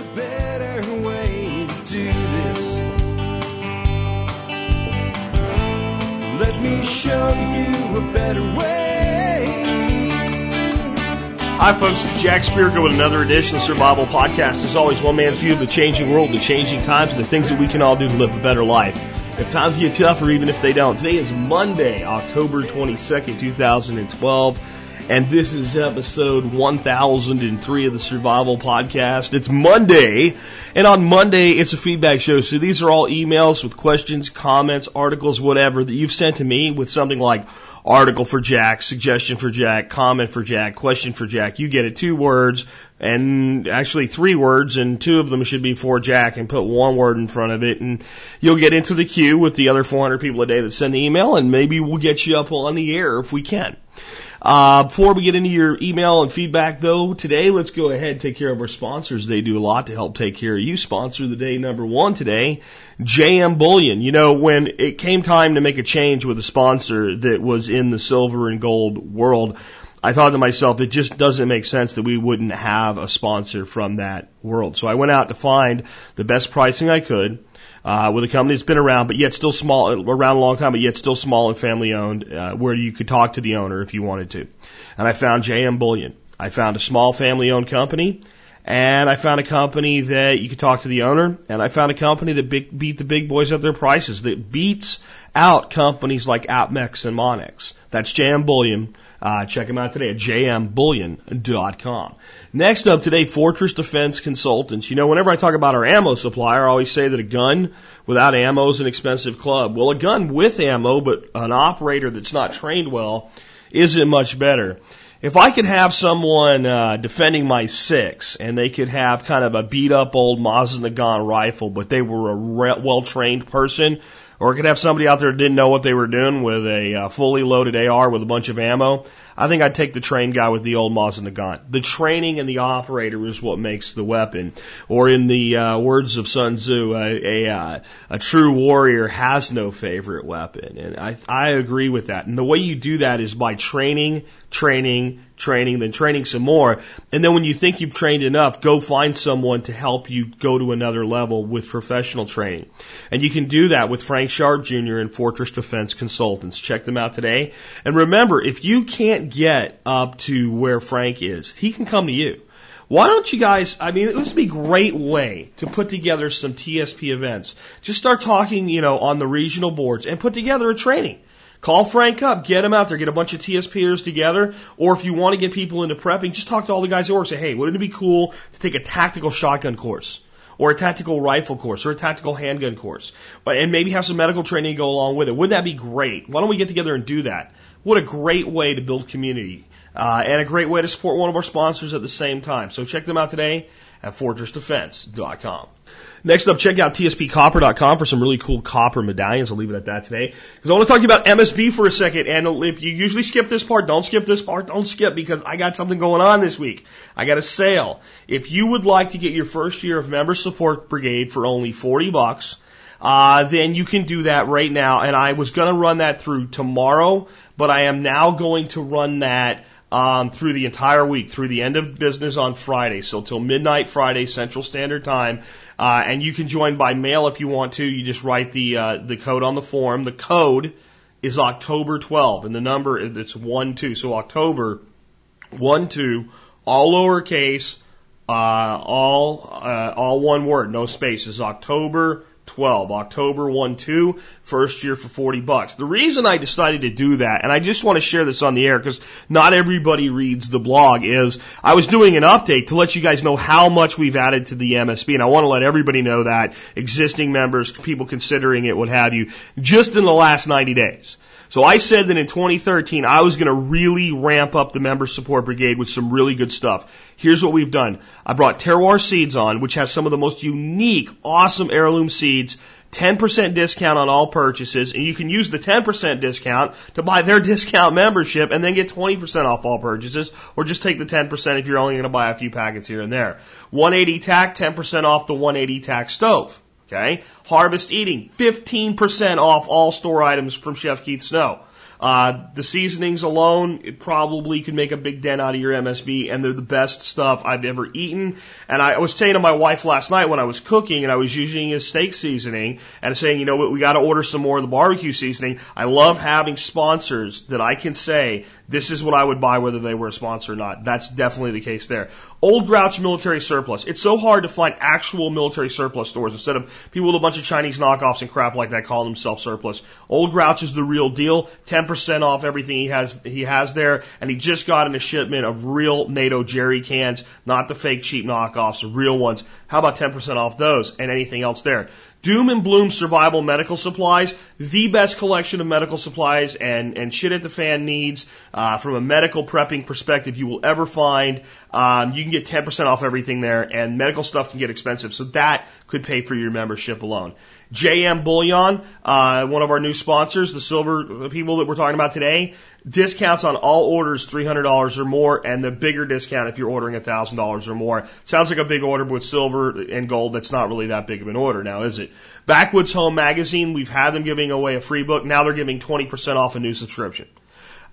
a better way to do this. Let me show you a better way. Hi, folks. It's Jack Spirko with another edition of Survival Podcast. As always, one man's view of the changing world, the changing times, and the things that we can all do to live a better life. If times get tough, or even if they don't. Today is Monday, October 22nd, 2012. And this is episode 1003 of the Survival Podcast. It's Monday, and on Monday, it's a feedback show. So these are all emails with questions, comments, articles, whatever that you've sent to me with something like article for Jack, suggestion for Jack, comment for Jack, question for Jack. You get it two words and actually three words and two of them should be for Jack and put one word in front of it and you'll get into the queue with the other 400 people a day that send the email and maybe we'll get you up on the air if we can. Uh, before we get into your email and feedback though, today let's go ahead and take care of our sponsors. They do a lot to help take care of you. Sponsor the day number one today, JM Bullion. You know, when it came time to make a change with a sponsor that was in the silver and gold world, I thought to myself, it just doesn't make sense that we wouldn't have a sponsor from that world. So I went out to find the best pricing I could uh, with a company that's been around, but yet still small, around a long time, but yet still small and family owned, uh, where you could talk to the owner if you wanted to. And I found JM Bullion. I found a small family owned company, and I found a company that you could talk to the owner, and I found a company that big, beat the big boys at their prices, that beats out companies like APMEX and Monex. That's JM Bullion. Uh, check them out today at jmbullion.com. Next up today, Fortress Defense Consultants. You know, whenever I talk about our ammo supplier, I always say that a gun without ammo is an expensive club. Well, a gun with ammo, but an operator that's not trained well, isn't much better. If I could have someone uh, defending my six, and they could have kind of a beat up old Mosin rifle, but they were a re- well trained person, or I could have somebody out there that didn't know what they were doing with a uh, fully loaded AR with a bunch of ammo. I think I'd take the trained guy with the old Mosin Nagant. The training and the operator is what makes the weapon. Or in the uh, words of Sun Tzu, a, a, uh, a true warrior has no favorite weapon. And I, I agree with that. And the way you do that is by training, training, training, then training some more. And then when you think you've trained enough, go find someone to help you go to another level with professional training. And you can do that with Frank Sharp Jr. and Fortress Defense Consultants. Check them out today. And remember, if you can't get up to where Frank is, he can come to you. Why don't you guys, I mean, it would be a great way to put together some TSP events. Just start talking, you know, on the regional boards and put together a training. Call Frank up, get him out there, get a bunch of TSPers together, or if you want to get people into prepping, just talk to all the guys at work. Say, hey, wouldn't it be cool to take a tactical shotgun course? Or a tactical rifle course, or a tactical handgun course, and maybe have some medical training go along with it. Wouldn't that be great? Why don't we get together and do that? What a great way to build community, uh, and a great way to support one of our sponsors at the same time. So check them out today at fortressdefense.com. Next up, check out tspcopper.com for some really cool copper medallions. I'll leave it at that today. Because I want to talk about MSB for a second. And if you usually skip this part, don't skip this part. Don't skip because I got something going on this week. I got a sale. If you would like to get your first year of member support brigade for only 40 bucks, uh, then you can do that right now. And I was going to run that through tomorrow, but I am now going to run that um, through the entire week, through the end of business on Friday, so till midnight Friday Central Standard Time. Uh, and you can join by mail if you want to. You just write the uh, the code on the form. The code is October 12, and the number it's one two. So October one two, all lowercase, uh, all uh, all one word, no spaces. October 12. October 1 2, first year for 40 bucks. The reason I decided to do that, and I just want to share this on the air because not everybody reads the blog, is I was doing an update to let you guys know how much we've added to the MSB. And I want to let everybody know that existing members, people considering it, what have you, just in the last 90 days. So I said that in 2013, I was going to really ramp up the member support brigade with some really good stuff. Here's what we've done. I brought Terroir Seeds on, which has some of the most unique, awesome heirloom seeds. 10% discount on all purchases, and you can use the 10% discount to buy their discount membership and then get 20% off all purchases, or just take the 10% if you're only going to buy a few packets here and there. 180 tack, 10% off the 180 tack stove. Okay. Harvest Eating, 15% off all store items from Chef Keith Snow. Uh, the seasonings alone, it probably could make a big dent out of your MSB, and they're the best stuff I've ever eaten. And I was saying to my wife last night when I was cooking and I was using a steak seasoning and saying, you know what, we got to order some more of the barbecue seasoning. I love having sponsors that I can say, this is what I would buy whether they were a sponsor or not. That's definitely the case there. Old Grouch military surplus. It's so hard to find actual military surplus stores instead of people with a bunch of Chinese knockoffs and crap like that calling themselves surplus. Old Grouch is the real deal. 10% off everything he has, he has there. And he just got in a shipment of real NATO jerry cans, not the fake cheap knockoffs, the real ones. How about 10% off those and anything else there? Doom and Bloom Survival Medical Supplies, the best collection of medical supplies and, and shit at the fan needs uh, from a medical prepping perspective you will ever find. Um, you can get 10% off everything there, and medical stuff can get expensive, so that could pay for your membership alone. JM Bullion, uh, one of our new sponsors, the silver people that we're talking about today, discounts on all orders $300 or more, and the bigger discount if you're ordering $1,000 or more. Sounds like a big order, but with silver and gold, that's not really that big of an order now, is it? Backwoods Home Magazine, we've had them giving away a free book. Now they're giving 20% off a new subscription.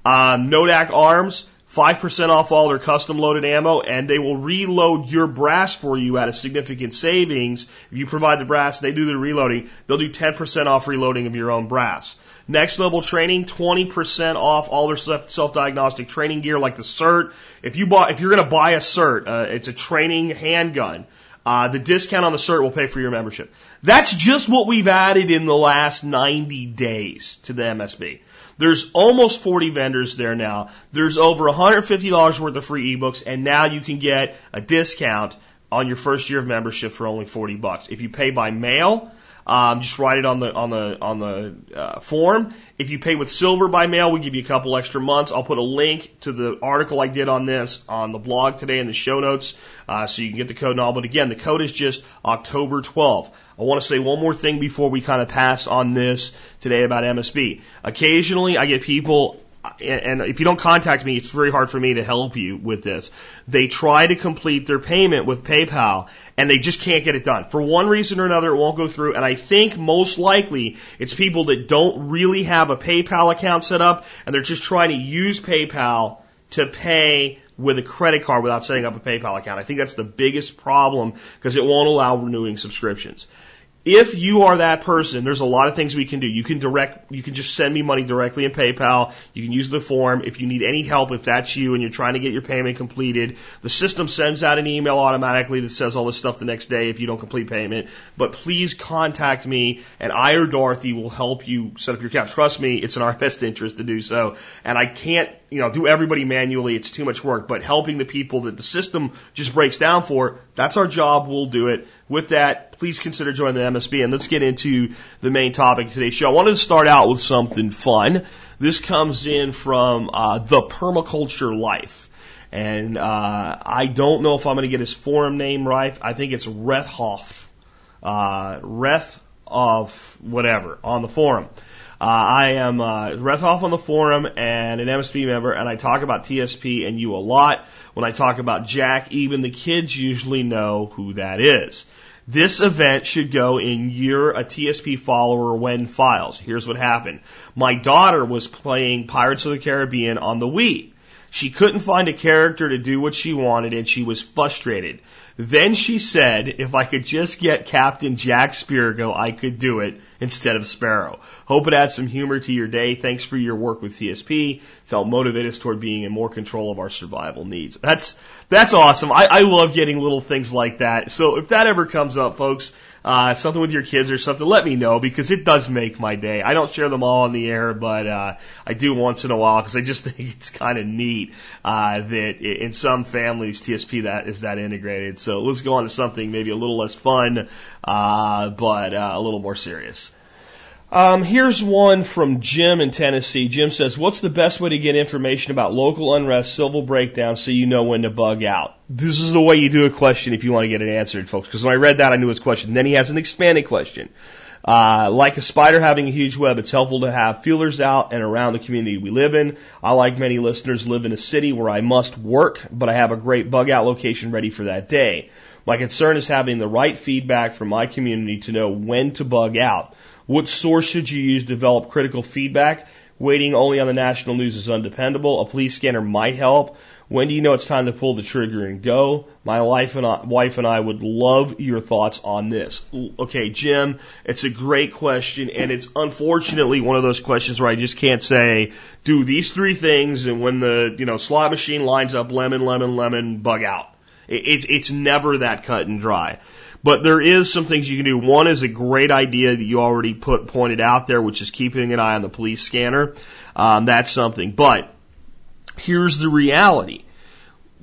Um, Nodak Arms, 5% off all their custom loaded ammo, and they will reload your brass for you at a significant savings. If you provide the brass, they do the reloading. They'll do 10% off reloading of your own brass. Next level training, 20% off all their self-diagnostic training gear like the SIRT. If you bought, if you're going to buy a SIRT, uh, it's a training handgun. Uh, the discount on the SIRT will pay for your membership. That's just what we've added in the last 90 days to the MSB. There's almost 40 vendors there now. There's over $150 worth of free ebooks, and now you can get a discount on your first year of membership for only 40 bucks. If you pay by mail, um, just write it on the on the on the uh, form. If you pay with silver by mail, we give you a couple extra months. I'll put a link to the article I did on this on the blog today in the show notes, uh, so you can get the code now. But again, the code is just October 12. I want to say one more thing before we kind of pass on this today about MSB. Occasionally, I get people and if you don't contact me, it's very hard for me to help you with this. They try to complete their payment with PayPal and they just can't get it done. For one reason or another, it won't go through. And I think most likely it's people that don't really have a PayPal account set up and they're just trying to use PayPal to pay with a credit card without setting up a PayPal account. I think that's the biggest problem because it won't allow renewing subscriptions if you are that person, there's a lot of things we can do. You can direct, you can just send me money directly in PayPal. You can use the form. If you need any help, if that's you and you're trying to get your payment completed, the system sends out an email automatically that says all this stuff the next day if you don't complete payment. But please contact me and I or Dorothy will help you set up your account. Trust me, it's in our best interest to do so. And I can't, you know, do everybody manually. It's too much work, but helping the people that the system just breaks down for, that's our job. We'll do it. With that, please consider joining the MSB and let's get into the main topic of today's show. I wanted to start out with something fun. This comes in from uh, the Permaculture Life. And uh, I don't know if I'm going to get his forum name right. I think it's Rethhoff. Uh, Reth of whatever on the forum. Uh, I am uh, Rethoff on the forum and an MSB member, and I talk about TSP and you a lot. When I talk about Jack, even the kids usually know who that is. This event should go in your a TSP follower when files. Here's what happened. My daughter was playing Pirates of the Caribbean on the Wii. She couldn't find a character to do what she wanted and she was frustrated. Then she said, if I could just get Captain Jack Spirko, I could do it instead of Sparrow. Hope it adds some humor to your day. Thanks for your work with TSP to help motivate us toward being in more control of our survival needs. That's, that's awesome. I, I love getting little things like that. So if that ever comes up, folks, uh, something with your kids or something, let me know because it does make my day. I don't share them all on the air, but uh, I do once in a while because I just think it's kind of neat uh, that in some families TSP that is that integrated. So let's go on to something maybe a little less fun, uh, but uh, a little more serious. Um, here's one from Jim in Tennessee. Jim says, What's the best way to get information about local unrest, civil breakdown, so you know when to bug out? This is the way you do a question if you want to get it answered, folks. Because when I read that, I knew his question. Then he has an expanded question. Uh, like a spider having a huge web, it's helpful to have feelers out and around the community we live in. I, like many listeners, live in a city where I must work, but I have a great bug out location ready for that day. My concern is having the right feedback from my community to know when to bug out. What source should you use to develop critical feedback? Waiting only on the national news is undependable. A police scanner might help. When do you know it's time to pull the trigger and go? My wife and I, wife and I would love your thoughts on this. Okay, Jim, it's a great question, and it's unfortunately one of those questions where I just can't say, do these three things, and when the you know slot machine lines up, lemon, lemon, lemon, bug out. It's it's never that cut and dry. But there is some things you can do. One is a great idea that you already put pointed out there, which is keeping an eye on the police scanner. Um, that's something. But here's the reality.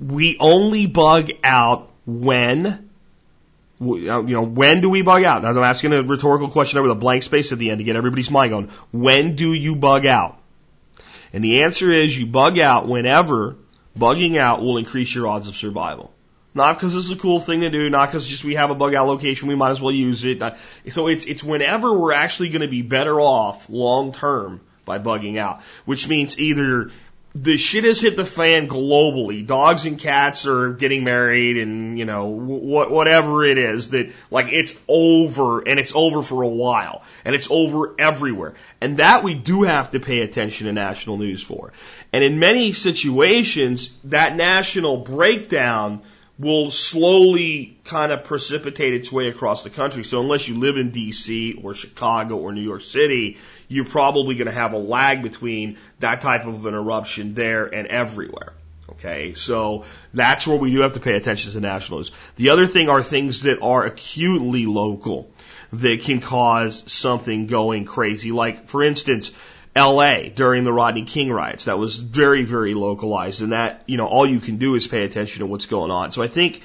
We only bug out when, you know, when do we bug out? I'm asking a rhetorical question over the blank space at the end to get everybody's mind going. When do you bug out? And the answer is you bug out whenever bugging out will increase your odds of survival. Not because it's a cool thing to do, not because just we have a bug out location, we might as well use it. So it's, it's whenever we're actually going to be better off long term by bugging out, which means either the shit has hit the fan globally. Dogs and cats are getting married and, you know, wh- whatever it is that, like, it's over and it's over for a while and it's over everywhere. And that we do have to pay attention to national news for. And in many situations, that national breakdown will slowly kind of precipitate its way across the country. So unless you live in DC or Chicago or New York City, you're probably going to have a lag between that type of an eruption there and everywhere. Okay, so that's where we do have to pay attention to national news. The other thing are things that are acutely local that can cause something going crazy. Like, for instance, LA during the Rodney King riots. That was very, very localized. And that, you know, all you can do is pay attention to what's going on. So I think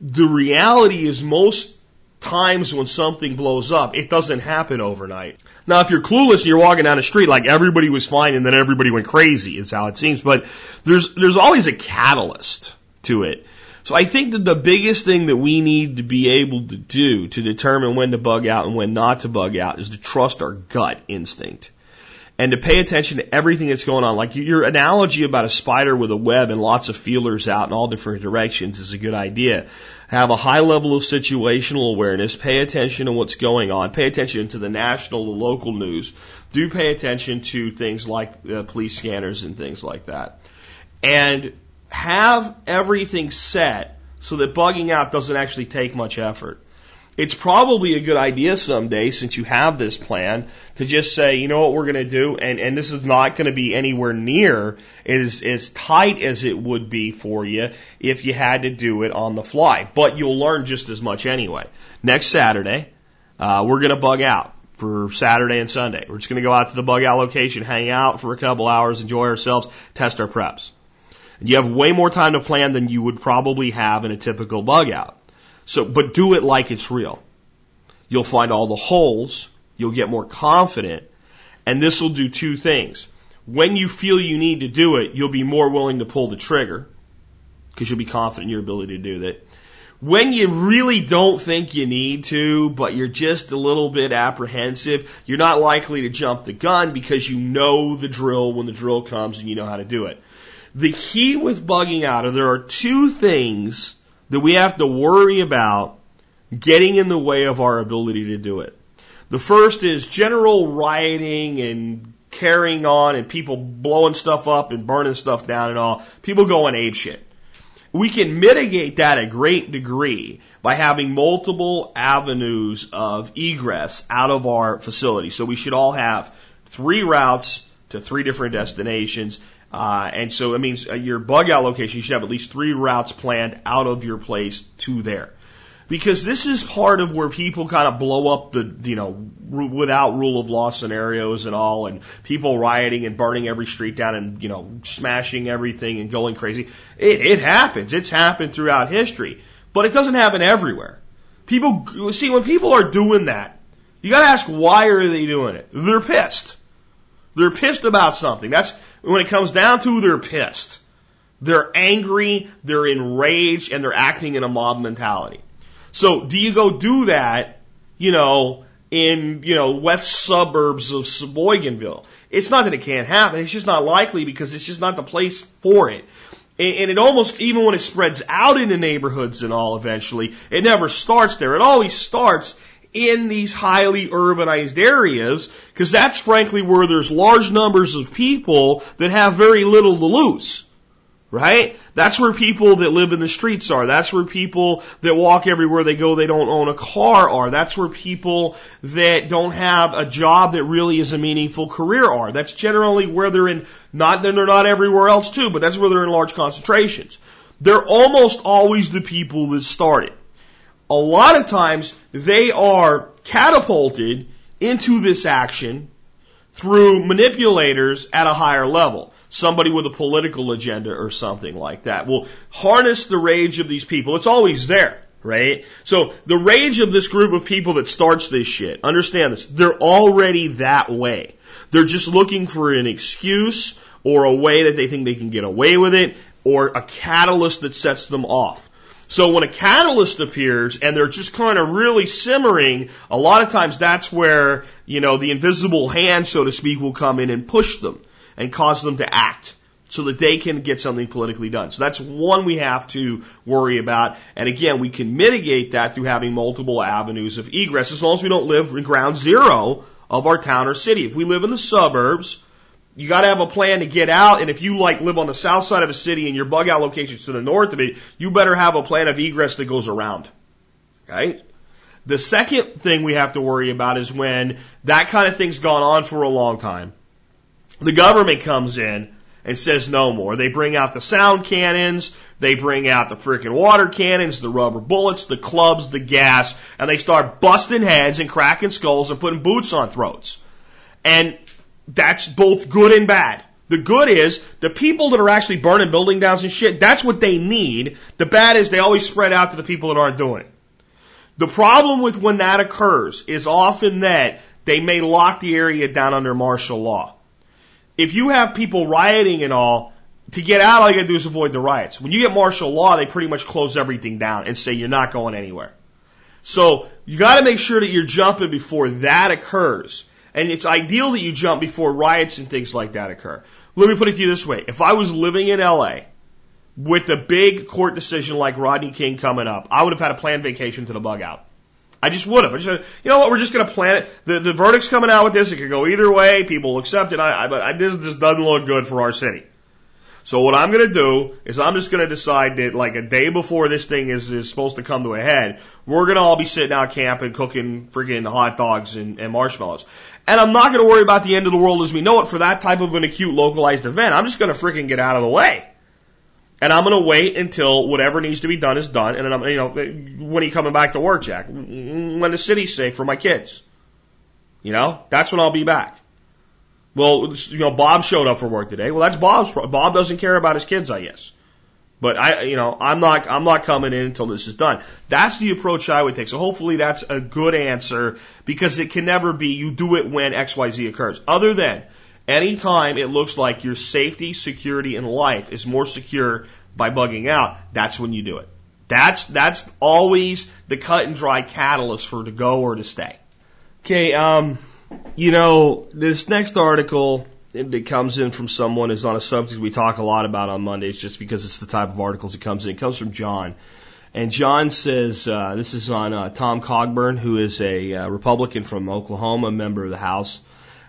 the reality is most times when something blows up, it doesn't happen overnight. Now, if you're clueless and you're walking down the street like everybody was fine and then everybody went crazy, is how it seems. But there's, there's always a catalyst to it. So I think that the biggest thing that we need to be able to do to determine when to bug out and when not to bug out is to trust our gut instinct and to pay attention to everything that's going on. Like your analogy about a spider with a web and lots of feelers out in all different directions is a good idea. Have a high level of situational awareness. Pay attention to what's going on. Pay attention to the national, the local news. Do pay attention to things like uh, police scanners and things like that. And have everything set so that bugging out doesn't actually take much effort it's probably a good idea someday, since you have this plan, to just say, you know what we're going to do, and, and this is not going to be anywhere near as, as tight as it would be for you if you had to do it on the fly. But you'll learn just as much anyway. Next Saturday, uh, we're going to bug out for Saturday and Sunday. We're just going to go out to the bug out location, hang out for a couple hours, enjoy ourselves, test our preps. You have way more time to plan than you would probably have in a typical bug out. So, but do it like it's real. You'll find all the holes. You'll get more confident. And this will do two things. When you feel you need to do it, you'll be more willing to pull the trigger because you'll be confident in your ability to do that. When you really don't think you need to, but you're just a little bit apprehensive, you're not likely to jump the gun because you know the drill when the drill comes and you know how to do it. The key with bugging out are there are two things that we have to worry about getting in the way of our ability to do it. The first is general rioting and carrying on and people blowing stuff up and burning stuff down and all. People going ape shit. We can mitigate that a great degree by having multiple avenues of egress out of our facility. So we should all have three routes to three different destinations uh, and so it means uh, your bug out location, you should have at least three routes planned out of your place to there. Because this is part of where people kind of blow up the, you know, without rule of law scenarios and all, and people rioting and burning every street down and, you know, smashing everything and going crazy. It, it happens. It's happened throughout history. But it doesn't happen everywhere. People, see, when people are doing that, you gotta ask why are they doing it? They're pissed. They're pissed about something. That's when it comes down to they're pissed. They're angry, they're enraged, and they're acting in a mob mentality. So do you go do that, you know, in, you know, west suburbs of Sheboyganville? It's not that it can't happen. It's just not likely because it's just not the place for it. And it almost, even when it spreads out into neighborhoods and all eventually, it never starts there. It always starts in these highly urbanized areas, because that's frankly where there's large numbers of people that have very little to lose. Right? That's where people that live in the streets are. That's where people that walk everywhere they go, they don't own a car are. That's where people that don't have a job that really is a meaningful career are. That's generally where they're in, not they're not everywhere else too, but that's where they're in large concentrations. They're almost always the people that started. A lot of times they are catapulted into this action through manipulators at a higher level somebody with a political agenda or something like that will harness the rage of these people. It's always there, right? So the rage of this group of people that starts this shit, understand this, they're already that way. They're just looking for an excuse or a way that they think they can get away with it or a catalyst that sets them off. So when a catalyst appears and they're just kind of really simmering, a lot of times that's where, you know, the invisible hand, so to speak, will come in and push them and cause them to act so that they can get something politically done. So that's one we have to worry about. And again, we can mitigate that through having multiple avenues of egress as long as we don't live in ground zero of our town or city. If we live in the suburbs, you got to have a plan to get out. And if you like live on the south side of a city and your bug out location's to the north of it, you better have a plan of egress that goes around. Right? The second thing we have to worry about is when that kind of thing's gone on for a long time the government comes in and says no more. They bring out the sound cannons, they bring out the freaking water cannons, the rubber bullets, the clubs, the gas, and they start busting heads and cracking skulls and putting boots on throats. And that's both good and bad. The good is the people that are actually burning building downs and shit, that's what they need. The bad is they always spread out to the people that aren't doing it. The problem with when that occurs is often that they may lock the area down under martial law if you have people rioting and all, to get out, all you gotta do is avoid the riots. When you get martial law, they pretty much close everything down and say you're not going anywhere. So you gotta make sure that you're jumping before that occurs. And it's ideal that you jump before riots and things like that occur. Let me put it to you this way. If I was living in LA with a big court decision like Rodney King coming up, I would have had a planned vacation to the bug out. I just would have. I just you know what? We're just going to plan it. The the verdict's coming out with this. It could go either way. People will accept it. I, I but I, this just doesn't look good for our city. So what I'm going to do is I'm just going to decide that like a day before this thing is is supposed to come to a head, we're going to all be sitting out camping, cooking freaking hot dogs and, and marshmallows. And I'm not going to worry about the end of the world as we know it for that type of an acute localized event. I'm just going to freaking get out of the way. And I'm going to wait until whatever needs to be done is done. And then I'm, you know, when are you coming back to work, Jack? When the city's safe for my kids. You know, that's when I'll be back. Well, you know, Bob showed up for work today. Well, that's Bob's. Bob doesn't care about his kids, I guess. But I, you know, I'm not, I'm not coming in until this is done. That's the approach I would take. So hopefully that's a good answer because it can never be you do it when X, Y, Z occurs. Other than Anytime it looks like your safety, security, and life is more secure by bugging out, that's when you do it. That's, that's always the cut and dry catalyst for to go or to stay. Okay, um, you know, this next article that comes in from someone is on a subject we talk a lot about on Mondays just because it's the type of articles that comes in. It comes from John. And John says, uh, this is on uh, Tom Coburn, who is a uh, Republican from Oklahoma, member of the House.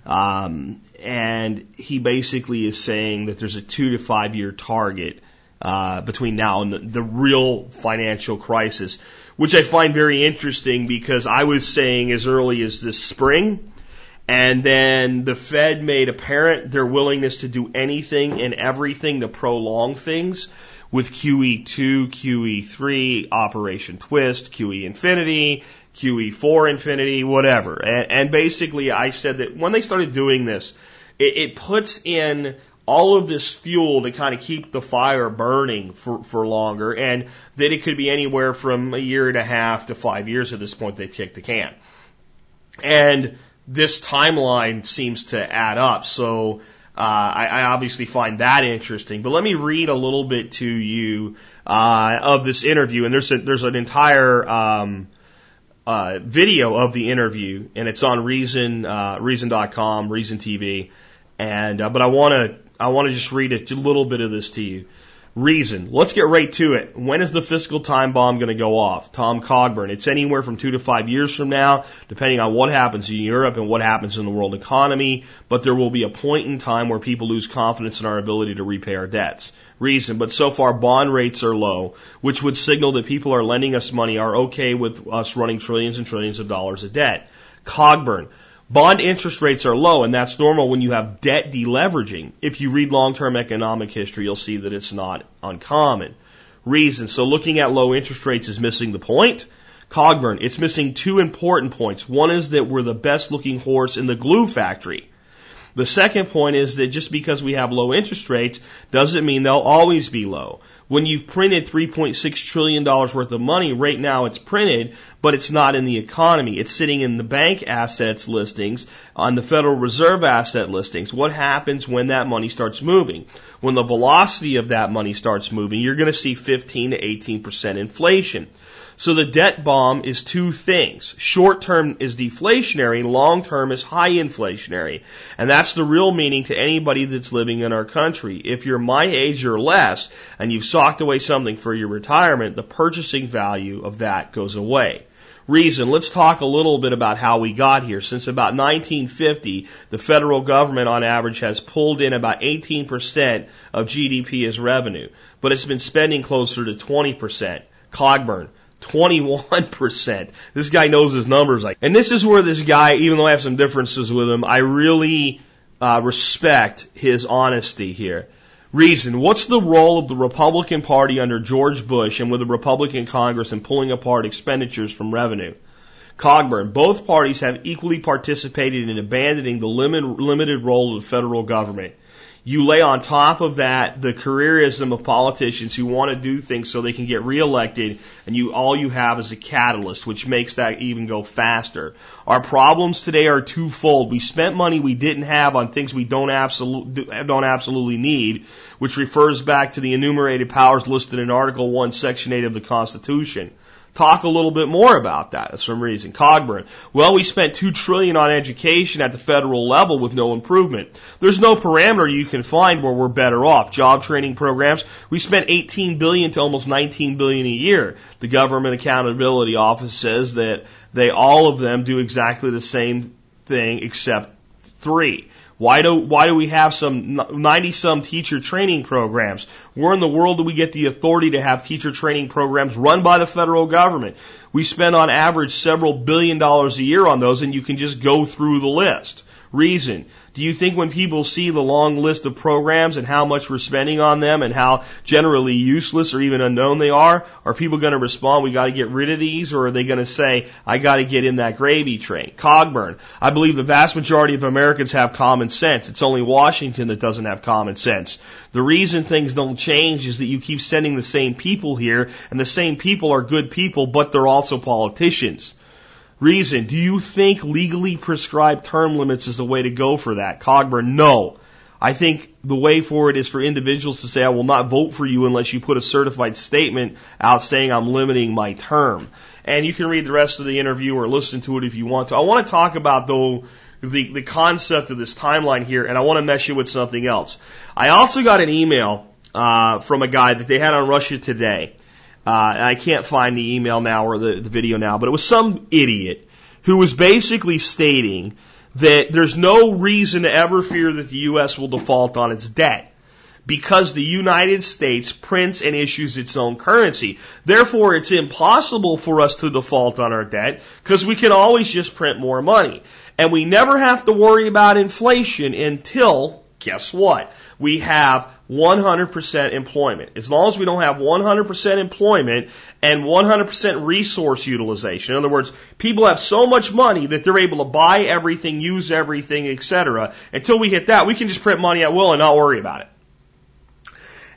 Um, and he basically is saying that there's a two to five year target uh, between now and the, the real financial crisis, which I find very interesting because I was saying as early as this spring, and then the Fed made apparent their willingness to do anything and everything to prolong things with QE2, QE3, Operation Twist, QE Infinity, QE4 Infinity, whatever. And, and basically, I said that when they started doing this, it, it puts in all of this fuel to kind of keep the fire burning for, for longer, and that it could be anywhere from a year and a half to five years at this point they've kicked the can. And this timeline seems to add up. So uh, I, I obviously find that interesting. But let me read a little bit to you uh, of this interview, and there's a, there's an entire um, uh, video of the interview, and it's on Reason, uh, Reason.com, Reason TV. And uh, but I want to I want to just read a little bit of this to you. Reason. Let's get right to it. When is the fiscal time bomb going to go off? Tom Coburn. It's anywhere from two to five years from now, depending on what happens in Europe and what happens in the world economy. But there will be a point in time where people lose confidence in our ability to repay our debts. Reason. But so far bond rates are low, which would signal that people are lending us money are okay with us running trillions and trillions of dollars of debt. Coburn. Bond interest rates are low, and that's normal when you have debt deleveraging. If you read long-term economic history, you'll see that it's not uncommon. Reason. So looking at low interest rates is missing the point. Coburn. It's missing two important points. One is that we're the best looking horse in the glue factory. The second point is that just because we have low interest rates doesn't mean they'll always be low. When you've printed $3.6 trillion worth of money, right now it's printed, but it's not in the economy. It's sitting in the bank assets listings, on the Federal Reserve asset listings. What happens when that money starts moving? When the velocity of that money starts moving, you're going to see 15 to 18% inflation. So the debt bomb is two things. Short term is deflationary, long term is high inflationary. And that's the real meaning to anybody that's living in our country. If you're my age or less and you've socked away something for your retirement, the purchasing value of that goes away reason, let's talk a little bit about how we got here. Since about 1950, the federal government on average has pulled in about 18% of GDP as revenue, but it's been spending closer to 20%. Coburn. 21%. This guy knows his numbers. Like, and this is where this guy, even though I have some differences with him, I really uh, respect his honesty here. Reason, what's the role of the Republican Party under George Bush and with the Republican Congress in pulling apart expenditures from revenue? Coburn, both parties have equally participated in abandoning the limit, limited role of the federal government. You lay on top of that the careerism of politicians who want to do things so they can get reelected, and you all you have is a catalyst, which makes that even go faster. Our problems today are twofold. We spent money we didn't have on things we don't absolutely don't absolutely need, which refers back to the enumerated powers listed in Article One, Section Eight of the Constitution talk a little bit more about that for some reason. Coburn. Well, we spent two trillion on education at the federal level with no improvement. There's no parameter you can find where we're better off. Job training programs. We spent 18 billion to almost 19 billion a year. The Government Accountability Office says that they all of them do exactly the same thing except three. Why do, why do we have some 90 some teacher training programs? Where in the world do we get the authority to have teacher training programs run by the federal government? We spend on average several billion dollars a year on those and you can just go through the list. Reason. Do you think when people see the long list of programs and how much we're spending on them and how generally useless or even unknown they are, are people going to respond, we got to get rid of these, or are they going to say, I got to get in that gravy train? Coburn. I believe the vast majority of Americans have common sense. It's only Washington that doesn't have common sense. The reason things don't change is that you keep sending the same people here, and the same people are good people, but they're also politicians. Reason, do you think legally prescribed term limits is the way to go for that? Coburn, no. I think the way forward is for individuals to say, I will not vote for you unless you put a certified statement out saying I'm limiting my term. And you can read the rest of the interview or listen to it if you want to. I want to talk about though the, the concept of this timeline here, and I want to mesh it with something else. I also got an email uh, from a guy that they had on Russia Today. Uh, I can't find the email now or the, the video now, but it was some idiot who was basically stating that there's no reason to ever fear that the U.S. will default on its debt because the United States prints and issues its own currency. Therefore, it's impossible for us to default on our debt because we can always just print more money. And we never have to worry about inflation until, guess what? We have 100% employment. As long as we don't have 100% employment and 100% resource utilization. In other words, people have so much money that they're able to buy everything, use everything, etc. Until we hit that, we can just print money at will and not worry about it.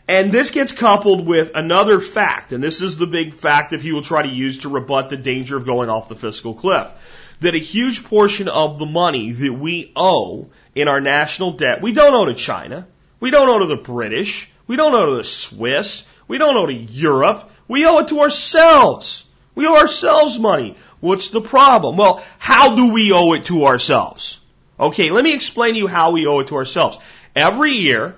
And this gets coupled with another fact, and this is the big fact that people try to use to rebut the danger of going off the fiscal cliff. That a huge portion of the money that we owe in our national debt, we don't owe to China. We don't owe to the British. We don't owe to the Swiss. We don't owe to Europe. We owe it to ourselves. We owe ourselves money. What's the problem? Well, how do we owe it to ourselves? Okay, let me explain to you how we owe it to ourselves. Every year,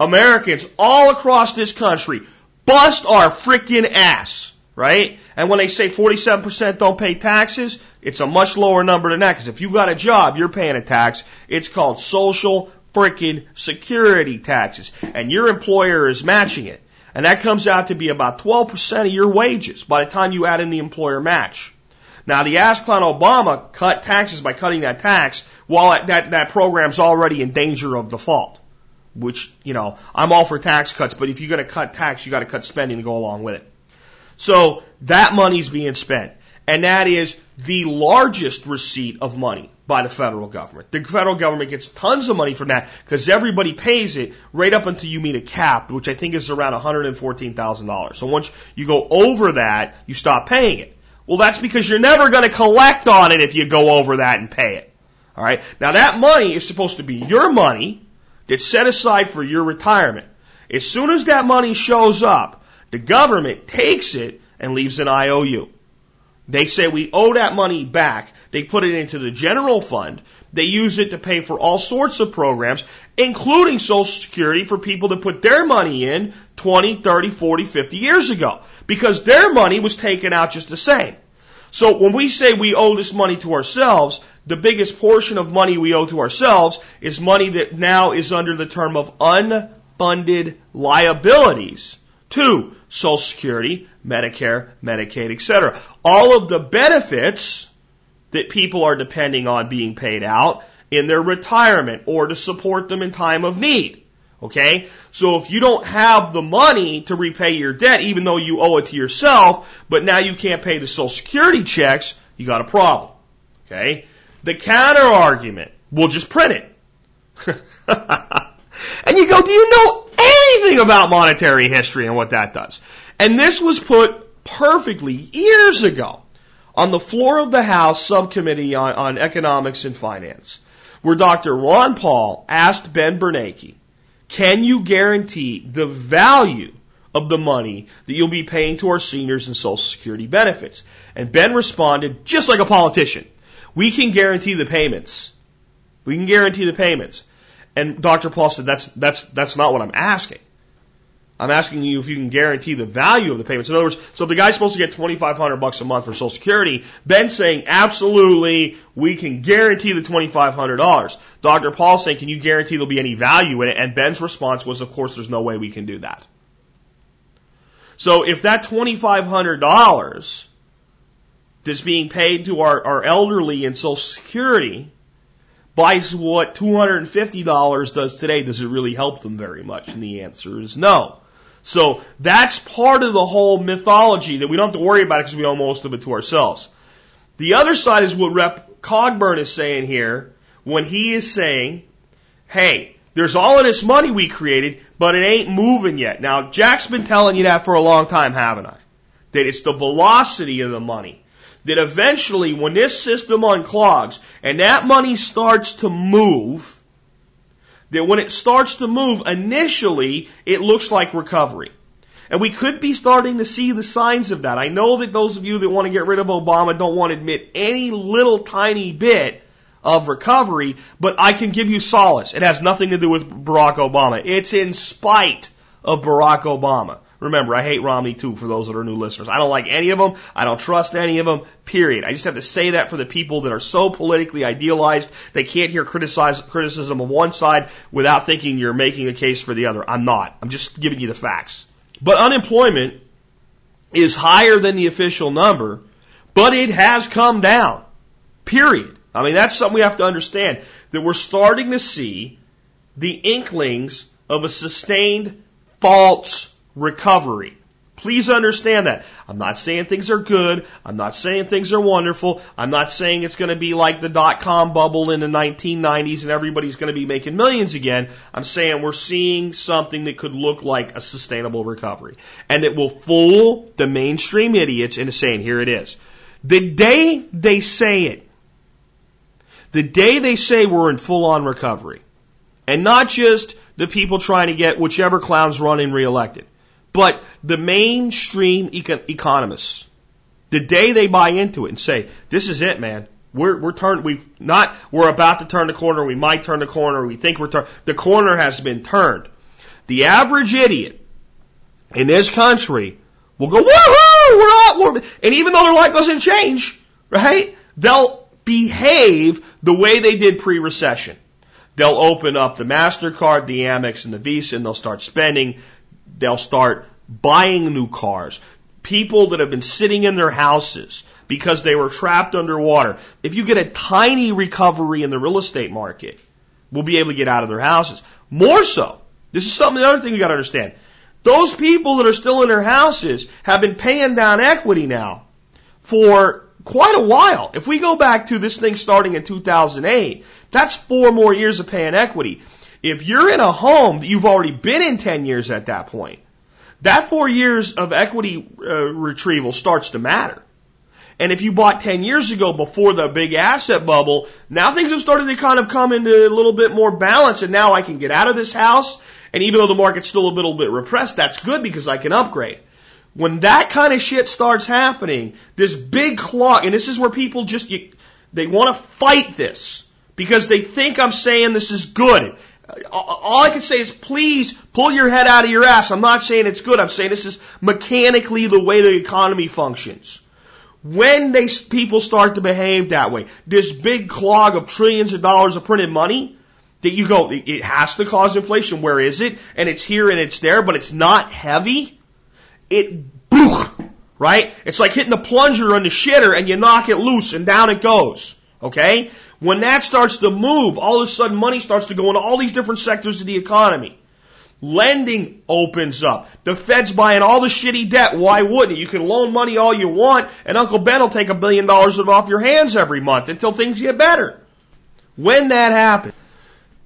Americans all across this country bust our freaking ass, right? And when they say 47% don't pay taxes, it's a much lower number than that because if you've got a job, you're paying a tax. It's called social freaking security taxes and your employer is matching it. And that comes out to be about 12% of your wages by the time you add in the employer match. Now the ass clown Obama cut taxes by cutting that tax while that, that program's already in danger of default. Which, you know, I'm all for tax cuts, but if you're going to cut tax, you got to cut spending to go along with it. So that money's being spent. And that is the largest receipt of money by the federal government. The federal government gets tons of money from that because everybody pays it right up until you meet a cap, which I think is around $114,000. So once you go over that, you stop paying it. Well, that's because you're never going to collect on it if you go over that and pay it. All right. Now that money is supposed to be your money that's set aside for your retirement. As soon as that money shows up, the government takes it and leaves an IOU. They say we owe that money back. They put it into the general fund. They use it to pay for all sorts of programs, including Social Security for people that put their money in 20, 30, 40, 50 years ago. Because their money was taken out just the same. So when we say we owe this money to ourselves, the biggest portion of money we owe to ourselves is money that now is under the term of unfunded liabilities to Social Security, Medicare, Medicaid, etc. All of the benefits that people are depending on being paid out in their retirement or to support them in time of need. Okay? So if you don't have the money to repay your debt, even though you owe it to yourself, but now you can't pay the Social Security checks, you got a problem. Okay? The counter argument, we'll just print it. and you go, do you know anything about monetary history and what that does? And this was put perfectly years ago on the floor of the House Subcommittee on, on Economics and Finance, where Dr. Ron Paul asked Ben Bernanke, can you guarantee the value of the money that you'll be paying to our seniors and Social Security benefits? And Ben responded, just like a politician, we can guarantee the payments. We can guarantee the payments. And Dr. Paul said, that's, that's, that's not what I'm asking. I'm asking you if you can guarantee the value of the payments. In other words, so if the guy's supposed to get 2,500 bucks a month for Social Security, Ben's saying absolutely we can guarantee the $2,500. Dr. Paul's saying, can you guarantee there'll be any value in it? And Ben's response was, of course, there's no way we can do that. So if that $2,500 that's being paid to our, our elderly in Social Security buys what $250 does today, does it really help them very much? And the answer is no. So that's part of the whole mythology that we don't have to worry about because we owe most of it to ourselves. The other side is what Rep Coburn is saying here when he is saying, hey, there's all of this money we created, but it ain't moving yet. Now, Jack's been telling you that for a long time, haven't I? That it's the velocity of the money. That eventually, when this system unclogs and that money starts to move, that when it starts to move, initially it looks like recovery. And we could be starting to see the signs of that. I know that those of you that want to get rid of Obama don't want to admit any little tiny bit of recovery, but I can give you solace. It has nothing to do with Barack Obama. It's in spite of Barack Obama. Remember, I hate Romney too for those that are new listeners. I don't like any of them. I don't trust any of them, period. I just have to say that for the people that are so politically idealized, they can't hear criticize, criticism of one side without thinking you're making a case for the other. I'm not. I'm just giving you the facts. But unemployment is higher than the official number, but it has come down. Period. I mean, that's something we have to understand that we're starting to see the inklings of a sustained false recovery. Please understand that. I'm not saying things are good. I'm not saying things are wonderful. I'm not saying it's going to be like the dot com bubble in the 1990s and everybody's going to be making millions again. I'm saying we're seeing something that could look like a sustainable recovery. And it will fool the mainstream idiots into saying, here it is. The day they say it, the day they say we're in full on recovery, and not just the people trying to get whichever clown's running reelected but the mainstream econ- economists, the day they buy into it and say, this is it, man. We're, we're turned, we've not, we're about to turn the corner, we might turn the corner, we think we're turned, the corner has been turned. The average idiot in this country will go, woohoo, we're not, we're, and even though their life doesn't change, right? They'll behave the way they did pre-recession. They'll open up the MasterCard, the Amex, and the Visa, and they'll start spending. They'll start buying new cars. People that have been sitting in their houses because they were trapped underwater. If you get a tiny recovery in the real estate market, will be able to get out of their houses. More so, this is something, the other thing you gotta understand. Those people that are still in their houses have been paying down equity now for quite a while. If we go back to this thing starting in 2008, that's four more years of paying equity. If you're in a home that you've already been in 10 years at that point, that four years of equity uh, retrieval starts to matter. And if you bought 10 years ago before the big asset bubble, now things have started to kind of come into a little bit more balance and now I can get out of this house. And even though the market's still a little bit repressed, that's good because I can upgrade. When that kind of shit starts happening, this big clock, and this is where people just, you, they want to fight this because they think I'm saying this is good. All I can say is please pull your head out of your ass. I'm not saying it's good. I'm saying this is mechanically the way the economy functions. When they, people start to behave that way, this big clog of trillions of dollars of printed money, that you go, it has to cause inflation. Where is it? And it's here and it's there, but it's not heavy. It, boom, right? It's like hitting the plunger on the shitter and you knock it loose and down it goes. Okay? When that starts to move, all of a sudden money starts to go into all these different sectors of the economy. Lending opens up. The Fed's buying all the shitty debt. Why wouldn't it? You can loan money all you want and Uncle Ben will take a billion dollars off your hands every month until things get better. When that happens,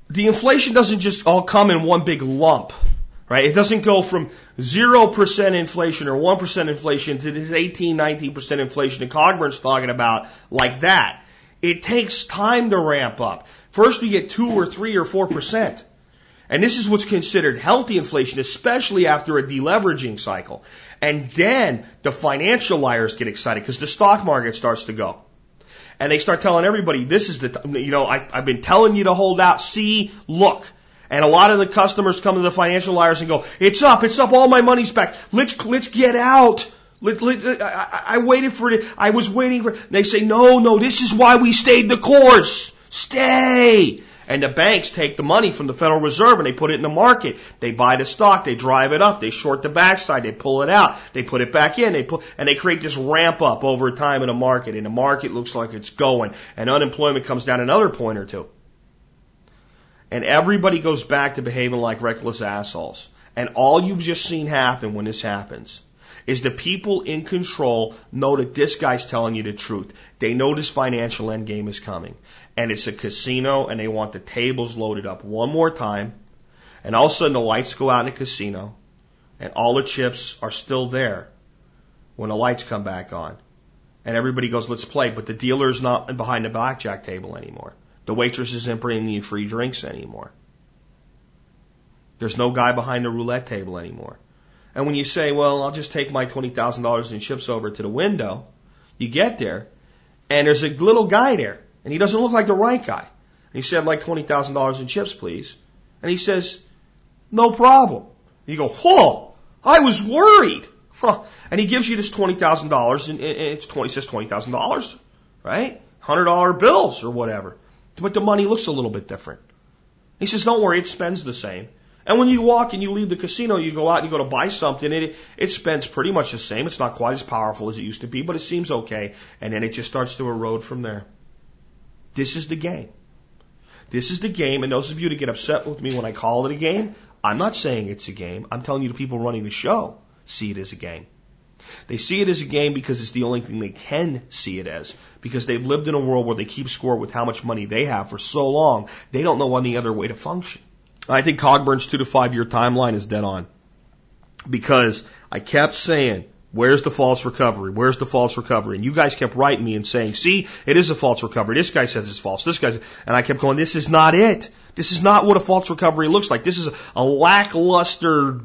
the inflation doesn't just all come in one big lump, right? It doesn't go from 0% inflation or 1% inflation to this 18, 19% inflation that Coburn's talking about like that. It takes time to ramp up. First we get 2 or 3 or 4%. And this is what's considered healthy inflation, especially after a deleveraging cycle. And then the financial liars get excited because the stock market starts to go. And they start telling everybody, this is the, you know, I, I've been telling you to hold out. See, look. And a lot of the customers come to the financial liars and go, it's up, it's up, all my money's back. Let's, let's get out. I, waited for it. I was waiting for. They say, no, no, this is why we stayed the course. Stay. And the banks take the money from the Federal Reserve and they put it in the market. They buy the stock, they drive it up, they short the backside, they pull it out, they put it back in, they put, and they create this ramp up over time in the market. And the market looks like it's going, and unemployment comes down another point or two. And everybody goes back to behaving like reckless assholes. And all you've just seen happen when this happens is the people in control know that this guy's telling you the truth. They know this financial end game is coming and it's a casino and they want the tables loaded up one more time. And all of a sudden the lights go out in the casino and all the chips are still there when the lights come back on. And everybody goes, let's play. But the dealer's not behind the blackjack table anymore. The waitress isn't bringing you free drinks anymore. There's no guy behind the roulette table anymore. And when you say, well, I'll just take my $20,000 in chips over to the window, you get there and there's a little guy there and he doesn't look like the right guy. And he said, I'd like $20,000 in chips, please. And he says, no problem. And you go, whoa, I was worried. Huh. And he gives you this $20,000 and it's 20, says $20,000, right? $100 bills or whatever. But the money looks a little bit different. He says, don't worry, it spends the same. And when you walk and you leave the casino, you go out and you go to buy something, it, it spends pretty much the same. It's not quite as powerful as it used to be, but it seems okay. And then it just starts to erode from there. This is the game. This is the game, and those of you to get upset with me when I call it a game, I'm not saying it's a game. I'm telling you the people running the show see it as a game. They see it as a game because it's the only thing they can see it as. Because they've lived in a world where they keep score with how much money they have for so long, they don't know any other way to function. I think Coburn's two to five year timeline is dead on. Because I kept saying, Where's the false recovery? Where's the false recovery? And you guys kept writing me and saying, see, it is a false recovery. This guy says it's false. This guy's, and I kept going, this is not it. This is not what a false recovery looks like. This is a, a lackluster,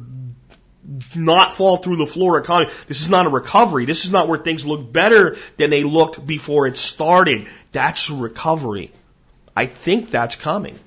not fall through the floor economy. This is not a recovery. This is not where things look better than they looked before it started. That's recovery. I think that's coming.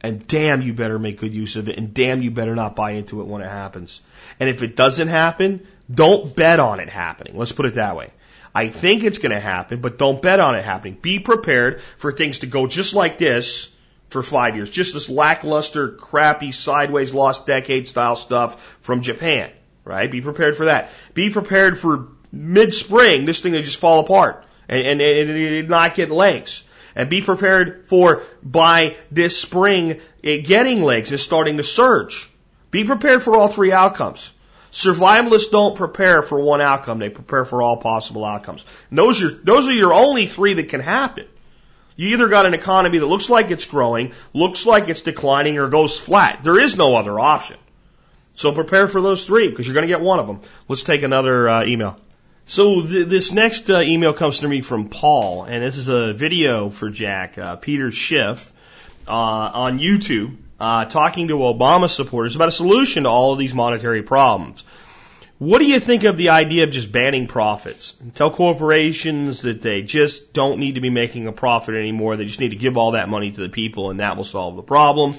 And damn, you better make good use of it. And damn, you better not buy into it when it happens. And if it doesn't happen, don't bet on it happening. Let's put it that way. I think it's going to happen, but don't bet on it happening. Be prepared for things to go just like this for five years. Just this lackluster, crappy, sideways, lost decade style stuff from Japan, right? Be prepared for that. Be prepared for mid spring, this thing to just fall apart and, and, and, and not get legs. And be prepared for by this spring it getting legs and starting to surge. Be prepared for all three outcomes. Survivalists don't prepare for one outcome, they prepare for all possible outcomes. And those are, those are your only three that can happen. You either got an economy that looks like it's growing, looks like it's declining, or goes flat. There is no other option. So prepare for those three because you're going to get one of them. Let's take another uh, email. So th- this next uh, email comes to me from Paul, and this is a video for Jack, uh, Peter Schiff, uh, on YouTube, uh, talking to Obama supporters about a solution to all of these monetary problems. What do you think of the idea of just banning profits? Tell corporations that they just don't need to be making a profit anymore. They just need to give all that money to the people and that will solve the problem.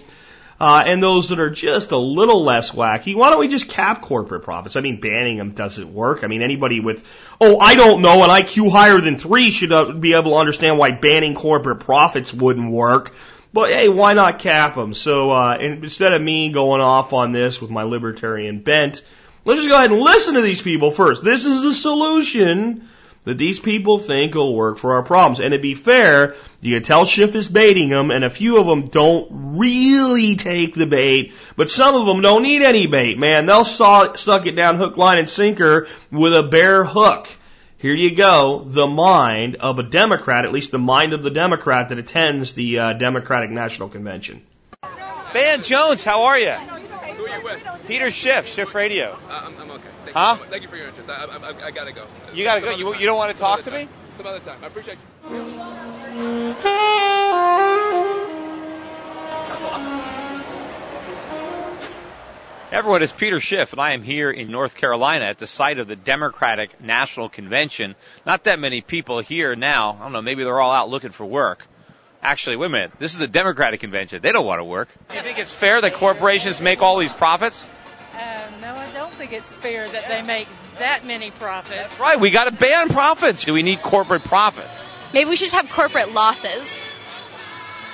Uh, and those that are just a little less wacky, why don't we just cap corporate profits? I mean, banning them doesn't work. I mean, anybody with, oh, I don't know, an IQ higher than three should uh, be able to understand why banning corporate profits wouldn't work. But hey, why not cap them? So uh, instead of me going off on this with my libertarian bent, Let's just go ahead and listen to these people first. This is the solution that these people think will work for our problems. And to be fair, you can tell Schiff is baiting them, and a few of them don't really take the bait, but some of them don't need any bait, man. They'll saw, suck it down hook, line, and sinker with a bare hook. Here you go, the mind of a Democrat, at least the mind of the Democrat that attends the uh, Democratic National Convention. Van Jones, how are you? Who are you with? Peter Schiff, Schiff Radio. Uh, I'm, I'm okay. Thank Huh? You. Thank you for your interest. I, I, I, gotta go. You gotta go. You, you don't want to talk to Some me? Some other time. I appreciate you. Everyone, it's Peter Schiff, and I am here in North Carolina at the site of the Democratic National Convention. Not that many people here now. I don't know, maybe they're all out looking for work. Actually, wait a minute. This is the Democratic Convention. They don't want to work. Do you think it's fair that corporations make all these profits? Think it's fair that they make that many profits. That's right. We got to ban profits. Do we need corporate profits? Maybe we should just have corporate losses.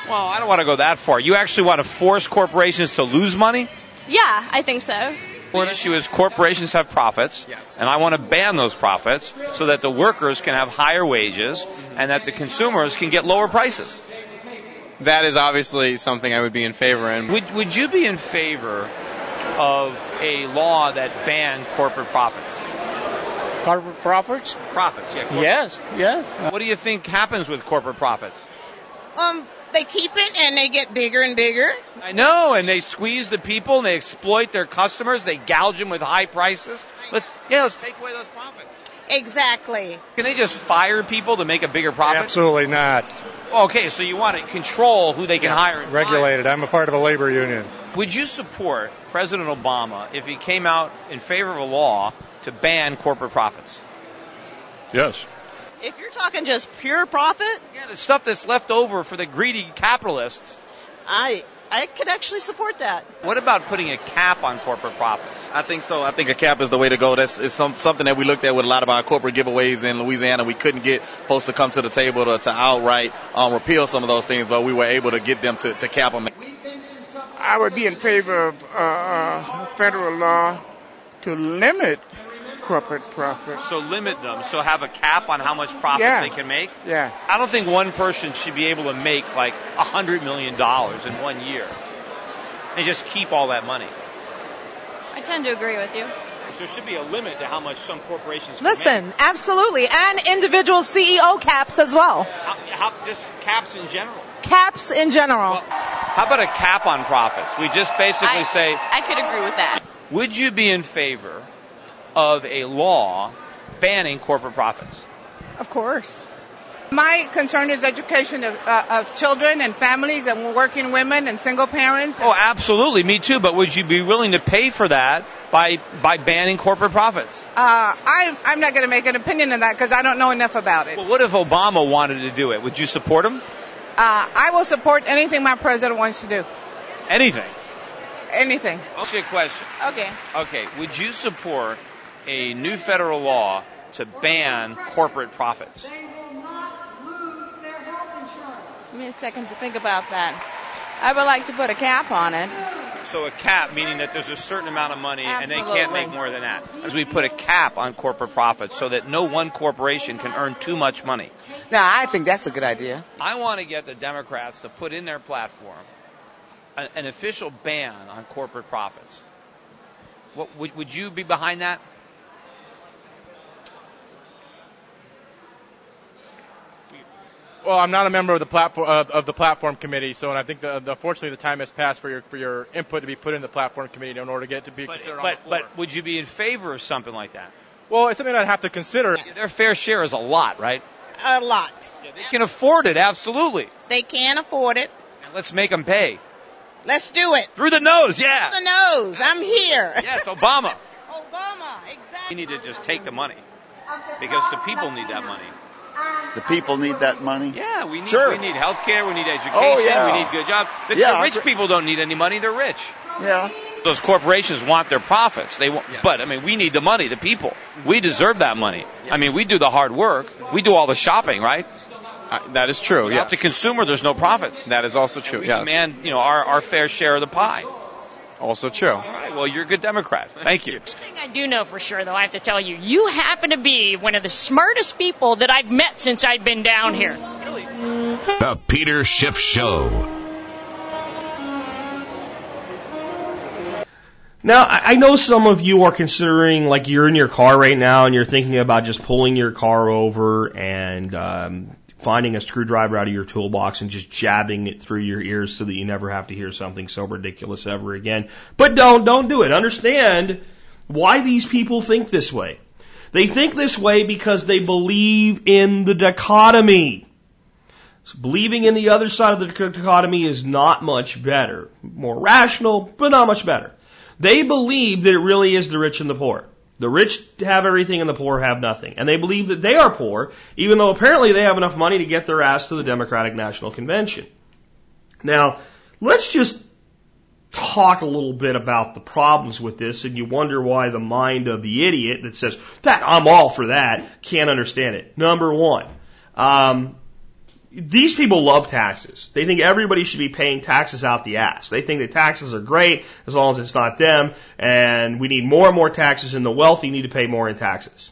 Well, I don't want to go that far. You actually want to force corporations to lose money? Yeah, I think so. One issue is corporations have profits, Yes. and I want to ban those profits so that the workers can have higher wages and that the consumers can get lower prices. that is obviously something I would be in favor in. Would would you be in favor of a law that banned corporate profits? Corporate profits? Profits, yeah. corporate- Yes, yes. What do you think happens with corporate profits? Um, they keep it and they get bigger and bigger. I know, and they squeeze the people, and they exploit their customers, they gouge them with high prices. Let's yeah, let's take away those profits. Exactly. Can they just fire people to make a bigger profit? Absolutely not. Okay, so you want to control who they can hire and fire. Regulated. I'm a part of a labor union. Would you support President Obama if he came out in favor of a law to ban corporate profits? Yes. If you're talking just pure profit, Yeah, the stuff that's left over for the greedy capitalists. I I could actually support that. What about putting a cap on corporate profits? I think so. I think a cap is the way to go. That's is some, something that we looked at with a lot of our corporate giveaways in Louisiana. We couldn't get folks to come to the table to, to outright um, repeal some of those things, but we were able to get them to, to cap them. I would be in favor of uh, uh, federal law to limit corporate profits. So limit them. So have a cap on how much profit Yeah. they can make. Yeah. I don't think one person should be able to make like a hundred million dollars in one year and just keep all that money. I tend to agree with you. There should be a limit to how much some corporations can Listen, absolutely. And individual CEO caps as well. How, how, just caps in general. Caps in general. How about a cap on profits? We just basically say, I could agree with that. would you be in favor of a law banning corporate profits? Of course. My concern is education of, uh, of children and families and working women and single parents. Oh, absolutely, me too. But would you be willing to pay for that by by banning corporate profits? Uh, I'm, I'm not going to make an opinion on that because I don't know enough about it. Well, what if Obama wanted to do it? Would you support him? Uh, I will support anything my president wants to do. Anything. Anything. Ask you a question. Okay. Okay, would you support a new federal law to ban corporate profits? Give me a second to think about that. I would like to put a cap on it. So a cap meaning that there's a certain amount of money and they can't make more than that. As we put a cap on corporate profits so that no one corporation can earn too much money. Now, I think that's a good idea. I want to get the Democrats to put in their platform an, an official ban on corporate profits. What, would, would you be behind that? Well, I'm not a member of the platform of, of the platform committee, so and I think the, the, unfortunately the time has passed for your for your input to be put in the platform committee in order to get to be But, considered on but, the floor. but would you be in favor of something like that? well, it's something I'd have to consider. Their fair share is a lot, right? A lot. They can afford it, absolutely. They can afford it. Let's make them pay. Let's do it. Through the nose, yeah. Through the nose. I'm here. Yes, Obama. Obama, exactly. We need to just take the money because the people need that money. The people need that money. Yeah, we need Sure. we need health care, we need education, Oh, yeah. we need good jobs. The, Yeah, the rich agree. people don't need any money; they're rich. Yeah. Those corporations want their profits. They want, but I mean, we need the money, the people. We deserve that money. I mean, we do the hard work, we do all the shopping, right? Uh, that is true. Without the consumer, there's no profits. That is also true. We Yes. demand, you know, our, our fair share of the pie. Also true. All right. Well, you're a good Democrat. Thank you. thing I do know for sure, though, I have to tell you, you happen to be one of the smartest people that I've met since I've been down here. The Peter Schiff Show. Now, I I know some of you are considering, like, you're in your car right now and you're thinking about just pulling your car over and um, finding a screwdriver out of your toolbox and just jabbing it through your ears so that you never have to hear something so ridiculous ever again. But don't, don't do it. Understand why these people think this way. They think this way because they believe in the dichotomy. So believing in the other side of the dichotomy is not much better. More rational, but not much better. They believe that it really is the rich and the poor. The rich have everything and the poor have nothing. And they believe that they are poor, even though apparently they have enough money to get their ass to the Democratic National Convention. Now, let's just talk a little bit about the problems with this and you wonder why the mind of the idiot that says, that, I'm all for that, can't understand it. Number one, um, these people love taxes. They think everybody should be paying taxes out the ass. They think that taxes are great as long as it's not them, and we need more and more taxes, and the wealthy need to pay more in taxes.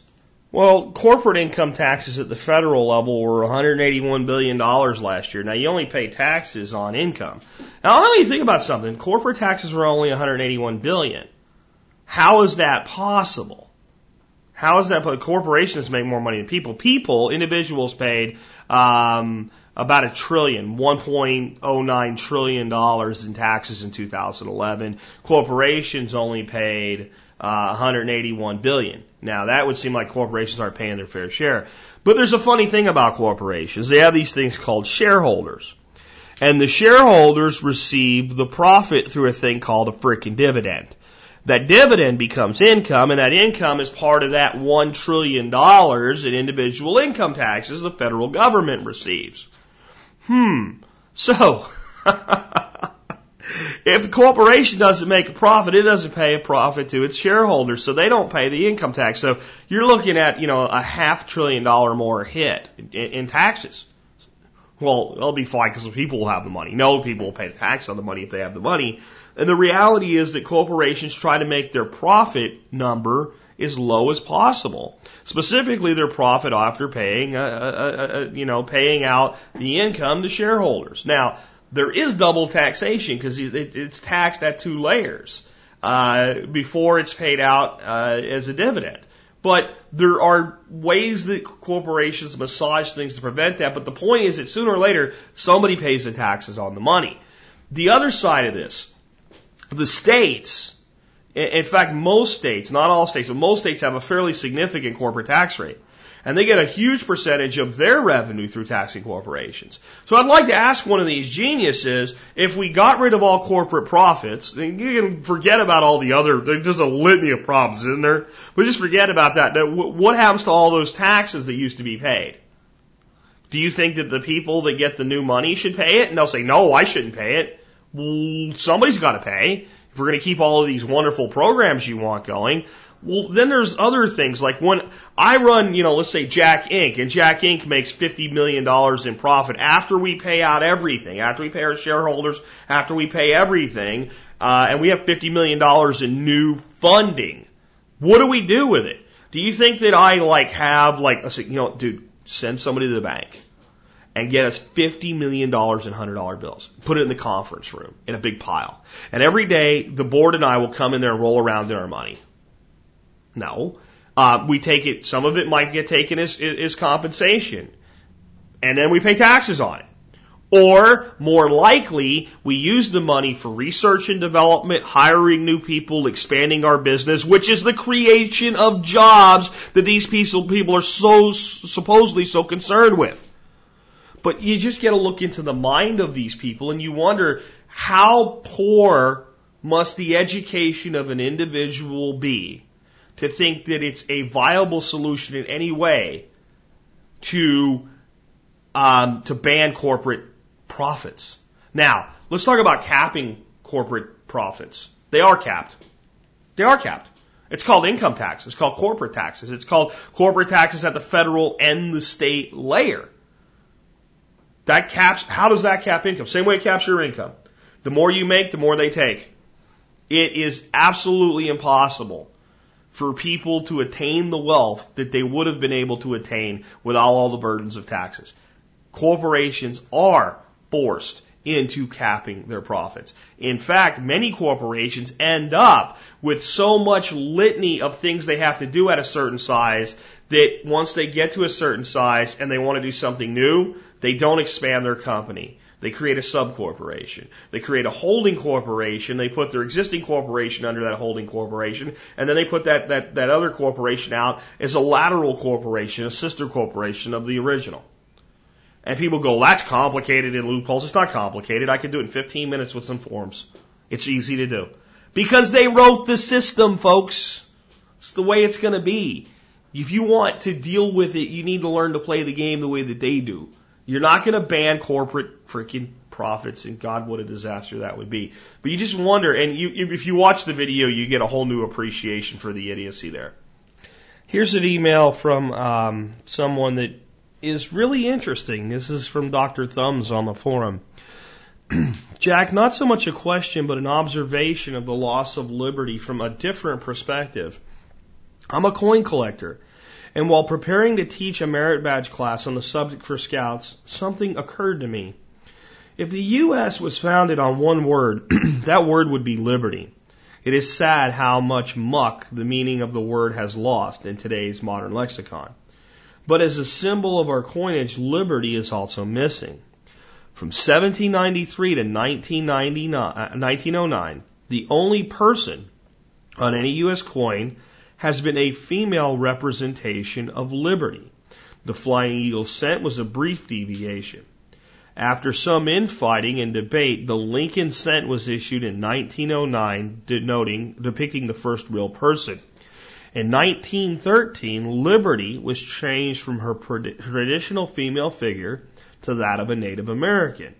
Well, corporate income taxes at the federal level were $181 billion last year. Now, you only pay taxes on income. Now, let me think about something. Corporate taxes were only 181 billion. How is that possible? How is that? But corporations make more money than people. People, individuals paid um, about a trillion, 1.09 trillion dollars in taxes in 2011. Corporations only paid uh, 181 billion. Now that would seem like corporations aren't paying their fair share. But there's a funny thing about corporations. They have these things called shareholders. And the shareholders receive the profit through a thing called a frickin' dividend. That dividend becomes income, and that income is part of that one trillion dollars in individual income taxes the federal government receives. Hmm. So, if the corporation doesn't make a profit, it doesn't pay a profit to its shareholders, so they don't pay the income tax. So you're looking at, you know, a half trillion dollar more hit in, in taxes. Well, it'll be fine because the people will have the money. No, people will pay the tax on the money if they have the money. And the reality is that corporations try to make their profit number as low as possible. Specifically, their profit after paying, uh, uh, uh, you know, paying out the income to shareholders. Now, there is double taxation because it's taxed at two layers uh, before it's paid out uh, as a dividend. But there are ways that corporations massage things to prevent that. But the point is that sooner or later, somebody pays the taxes on the money. The other side of this, the states, in fact, most states, not all states, but most states have a fairly significant corporate tax rate. And they get a huge percentage of their revenue through taxing corporations. So I'd like to ask one of these geniuses, if we got rid of all corporate profits, then you can forget about all the other, there's just a litany of problems, isn't there? But just forget about that. What happens to all those taxes that used to be paid? Do you think that the people that get the new money should pay it? And they'll say, no, I shouldn't pay it. Well, somebody's got to pay. If we're going to keep all of these wonderful programs you want going, well, then there's other things like when I run, you know, let's say Jack Inc. and Jack Inc. makes $50 million in profit after we pay out everything, after we pay our shareholders, after we pay everything, uh, and we have $50 million in new funding. What do we do with it? Do you think that I like have like, say, you know, dude, send somebody to the bank and get us $50 million in $100 bills. Put it in the conference room in a big pile. And every day the board and I will come in there and roll around in our money. No. Uh, we take it, some of it might get taken as, as compensation. And then we pay taxes on it. Or, more likely, we use the money for research and development, hiring new people, expanding our business, which is the creation of jobs that these people are so supposedly so concerned with. But you just get to look into the mind of these people and you wonder how poor must the education of an individual be to think that it's a viable solution in any way to um, to ban corporate profits. Now, let's talk about capping corporate profits. They are capped. They are capped. It's called income tax. It's called corporate taxes. It's called corporate taxes at the federal and the state layer. That caps, how does that cap income? Same way it caps your income. The more you make, the more they take. It is absolutely impossible for people to attain the wealth that they would have been able to attain without all the burdens of taxes. Corporations are forced into capping their profits. In fact, many corporations end up with so much litany of things they have to do at a certain size that once they get to a certain size and they want to do something new, they don't expand their company. They create a subcorporation. They create a holding corporation. They put their existing corporation under that holding corporation, and then they put that, that, that other corporation out as a lateral corporation, a sister corporation of the original. And people go, that's complicated in loopholes. It's not complicated. I can do it in 15 minutes with some forms. It's easy to do. Because they wrote the system, folks. It's the way it's going to be. If you want to deal with it, you need to learn to play the game the way that they do. You're not going to ban corporate freaking profits, and God, what a disaster that would be. But you just wonder, and you, if you watch the video, you get a whole new appreciation for the idiocy there. Here's an email from um, someone that is really interesting. This is from Dr. Thumbs on the forum. Jack, not so much a question, but an observation of the loss of liberty from a different perspective. I'm a coin collector. And while preparing to teach a merit badge class on the subject for scouts, something occurred to me. If the U.S. was founded on one word, that word would be liberty. It is sad how much muck the meaning of the word has lost in today's modern lexicon. But as a symbol of our coinage, liberty is also missing. From 1793 to 1909, uh, the only person on any U.S. coin has been a female representation of liberty. The Flying Eagle cent was a brief deviation. After some infighting and debate, the Lincoln cent was issued in 1909, denoting, depicting the first real person. In 1913, Liberty was changed from her traditional female figure to that of a Native American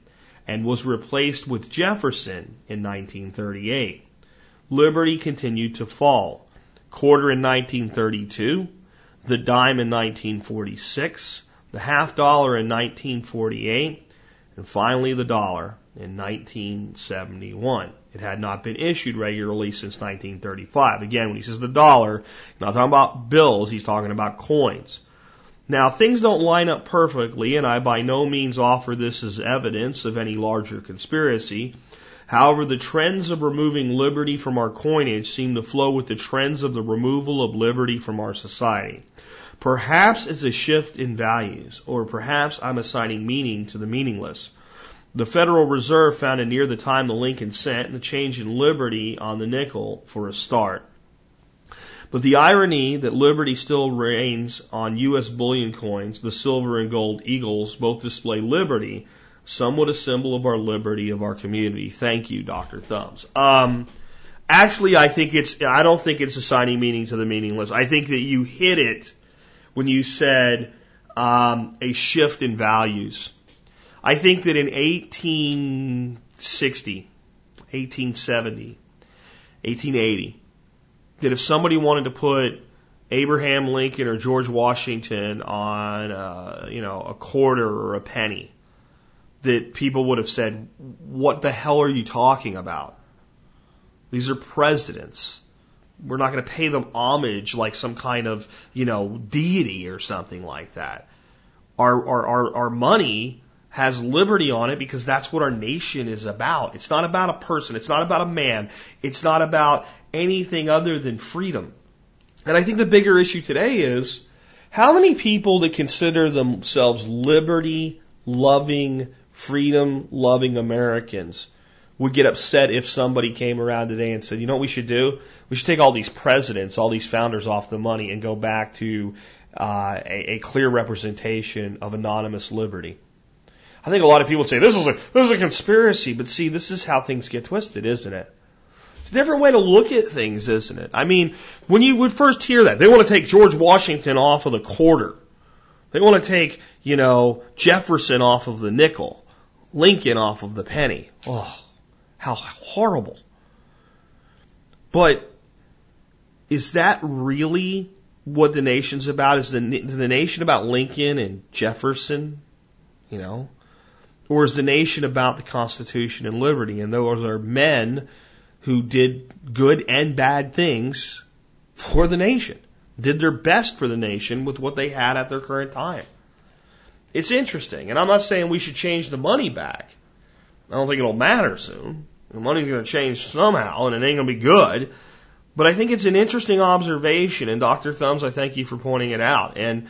and was replaced with Jefferson in 1938. Liberty continued to fall quarter in 1932, the dime in 1946, the half dollar in 1948, and finally the dollar in 1971. It had not been issued regularly since 1935. Again, when he says the dollar, he's not talking about bills, he's talking about coins. Now, things don't line up perfectly, and I by no means offer this as evidence of any larger conspiracy. However, the trends of removing liberty from our coinage seem to flow with the trends of the removal of liberty from our society. Perhaps it's a shift in values, or perhaps I'm assigning meaning to the meaningless. The Federal Reserve founded near the time the Lincoln cent and the change in liberty on the nickel for a start. But the irony that liberty still reigns on U.S. bullion coins, the silver and gold eagles both display liberty, somewhat a symbol of our liberty, of our community. Thank you, Dr. Thumbs. Um, actually, I think it's, I don't think it's assigning meaning to the meaningless. I think that you hit it when you said um, a shift in values. I think that in 1860, 1870, 1880, that if somebody wanted to put Abraham Lincoln or George Washington on, uh, you know, a quarter or a penny, that people would have said, "What the hell are you talking about? These are presidents. We're not going to pay them homage like some kind of, you know, deity or something like that. Our our our, our money." Has liberty on it because that's what our nation is about. It's not about a person. It's not about a man. It's not about anything other than freedom. And I think the bigger issue today is how many people that consider themselves liberty loving, freedom loving Americans would get upset if somebody came around today and said, you know what we should do? We should take all these presidents, all these founders off the money and go back to uh, a, a clear representation of anonymous liberty. I think a lot of people say this is a this is a conspiracy, but see, this is how things get twisted, isn't it? It's a different way to look at things, isn't it? I mean, when you would first hear that, they want to take George Washington off of the quarter. They want to take, you know, Jefferson off of the nickel, Lincoln off of the penny. Oh, how horrible. But is that really what the nation's about? Is the, the nation about Lincoln and Jefferson? You know? Or is the nation about the Constitution and liberty? And those are men who did good and bad things for the nation, did their best for the nation with what they had at their current time. It's interesting. And I'm not saying we should change the money back. I don't think it'll matter soon. The money's going to change somehow and it ain't going to be good. But I think it's an interesting observation. And Dr. Thumbs, I thank you for pointing it out. And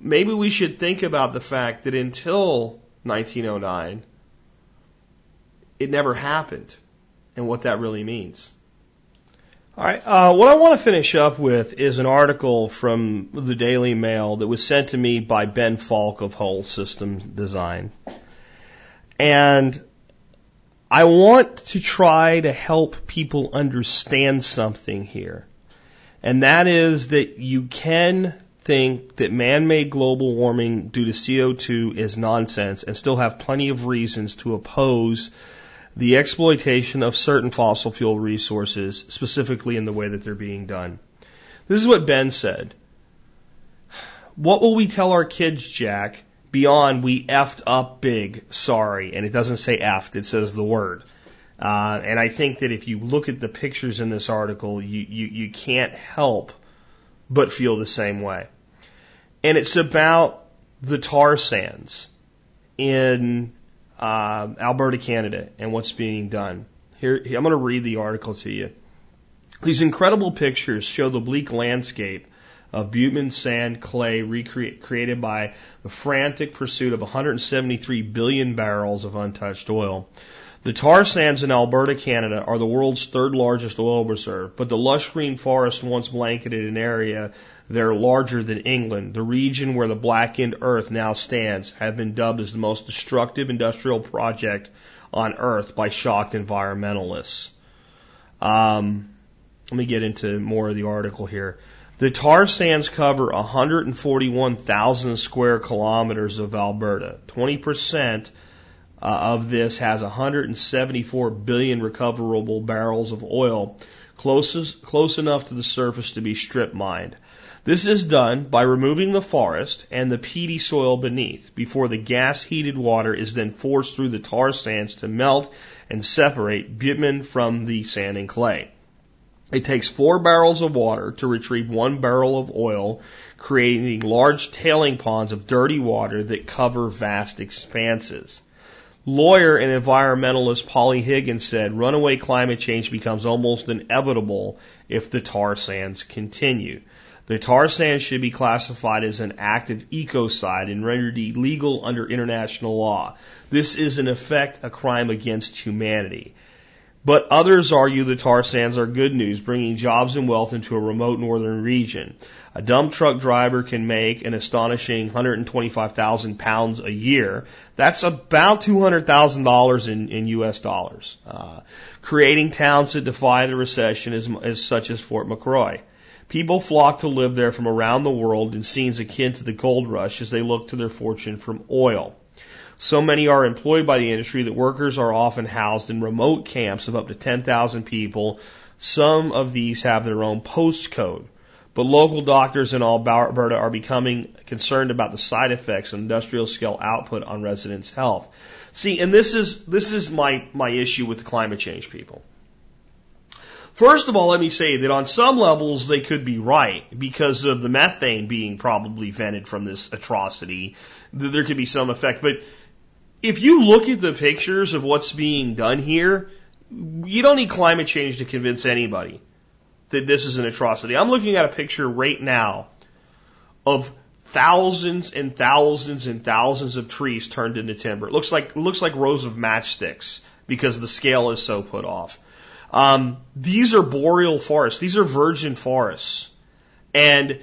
maybe we should think about the fact that until 1909, it never happened and what that really means. All right. Uh, what I want to finish up with is an article from the Daily Mail that was sent to me by Ben Falk of Whole System Design. And I want to try to help people understand something here. And that is that you can think that man-made global warming due to CO2 is nonsense and still have plenty of reasons to oppose the exploitation of certain fossil fuel resources, specifically in the way that they're being done. This is what Ben said. What will we tell our kids, Jack, beyond we effed up big, sorry, and it doesn't say effed, it says the word. Uh, and I think that if you look at the pictures in this article, you, you, you can't help but feel the same way. And it's about the tar sands in uh, Alberta, Canada, and what's being done. Here, I'm going to read the article to you. These incredible pictures show the bleak landscape of bitumen, sand, clay created by the frantic pursuit of 173 billion barrels of untouched oil. The tar sands in Alberta, Canada are the world's third largest oil reserve, but the lush green forest once blanketed an area there larger than England. The region where the blackened earth now stands have been dubbed as the most destructive industrial project on earth by shocked environmentalists. Um, let me get into more of the article here. The tar sands cover 141,000 square kilometers of Alberta. 20% uh, of this has 174 billion recoverable barrels of oil, closest, close enough to the surface to be strip mined. This is done by removing the forest and the peaty soil beneath before the gas heated water is then forced through the tar sands to melt and separate bitumen from the sand and clay. It takes four barrels of water to retrieve one barrel of oil, creating large tailing ponds of dirty water that cover vast expanses. Lawyer and environmentalist Polly Higgins said runaway climate change becomes almost inevitable if the tar sands continue. The tar sands should be classified as an active ecocide and rendered illegal under international law. This is in effect a crime against humanity. But others argue the tar sands are good news, bringing jobs and wealth into a remote northern region. A dump truck driver can make an astonishing 125,000 pounds a year. That's about $200,000 in, in U.S. dollars. Uh, creating towns that defy the recession is, is such as Fort McMurray. People flock to live there from around the world in scenes akin to the gold rush as they look to their fortune from oil. So many are employed by the industry that workers are often housed in remote camps of up to 10,000 people. Some of these have their own postcode. But local doctors in Alberta are becoming concerned about the side effects of industrial scale output on residents' health. See, and this is, this is my, my issue with the climate change people. First of all, let me say that on some levels they could be right because of the methane being probably vented from this atrocity. There could be some effect. But if you look at the pictures of what's being done here, you don't need climate change to convince anybody that this is an atrocity. I'm looking at a picture right now of thousands and thousands and thousands of trees turned into timber. It looks like looks like rows of matchsticks because the scale is so put off. Um, these are boreal forests. These are virgin forests. And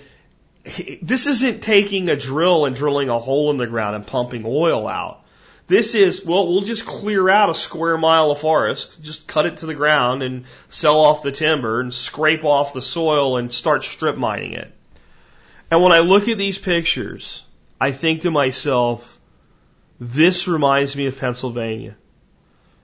this isn't taking a drill and drilling a hole in the ground and pumping oil out. This is, well, we'll just clear out a square mile of forest, just cut it to the ground and sell off the timber and scrape off the soil and start strip mining it. And when I look at these pictures, I think to myself, this reminds me of Pennsylvania.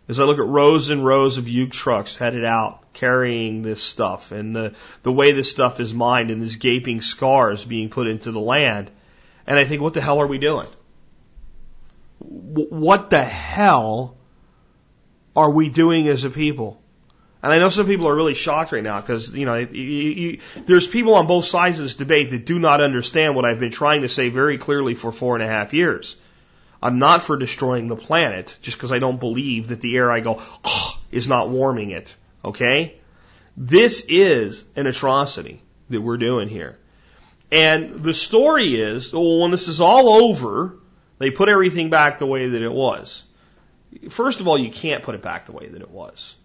As I look at rows and rows of Uke trucks headed out carrying this stuff and the, the way this stuff is mined and these gaping scars being put into the land. And I think, what the hell are we doing? What the hell are we doing as a people? And I know some people are really shocked right now because, you know, you, you, there's people on both sides of this debate that do not understand what I've been trying to say very clearly for four and a half years. I'm not for destroying the planet just because I don't believe that the air I go oh, is not warming it. Okay? This is an atrocity that we're doing here. And the story is, well, when this is all over, they put everything back the way that it was. First of all, you can't put it back the way that it was.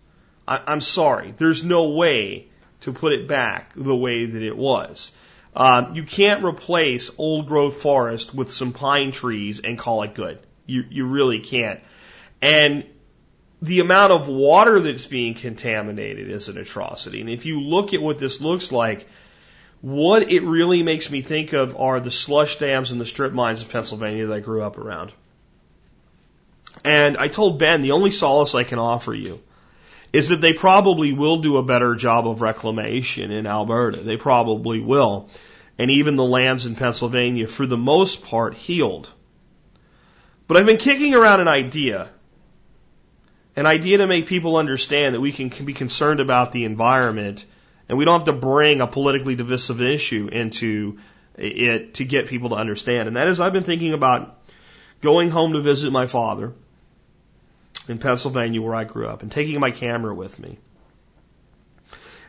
I, I'm sorry. There's no way to put it back the way that it was. Um, you can't replace old growth forest with some pine trees and call it good. You, you really can't. And the amount of water that's being contaminated is an atrocity. And if you look at what this looks like, what it really makes me think of are the slush dams and the strip mines of Pennsylvania that I grew up around. And I told Ben the only solace I can offer you is that they probably will do a better job of reclamation in Alberta. They probably will. And even the lands in Pennsylvania, for the most part, healed. But I've been kicking around an idea. An idea to make people understand that we can, can be concerned about the environment and we don't have to bring a politically divisive issue into it to get people to understand. And that is, I've been thinking about going home to visit my father in Pennsylvania where I grew up and taking my camera with me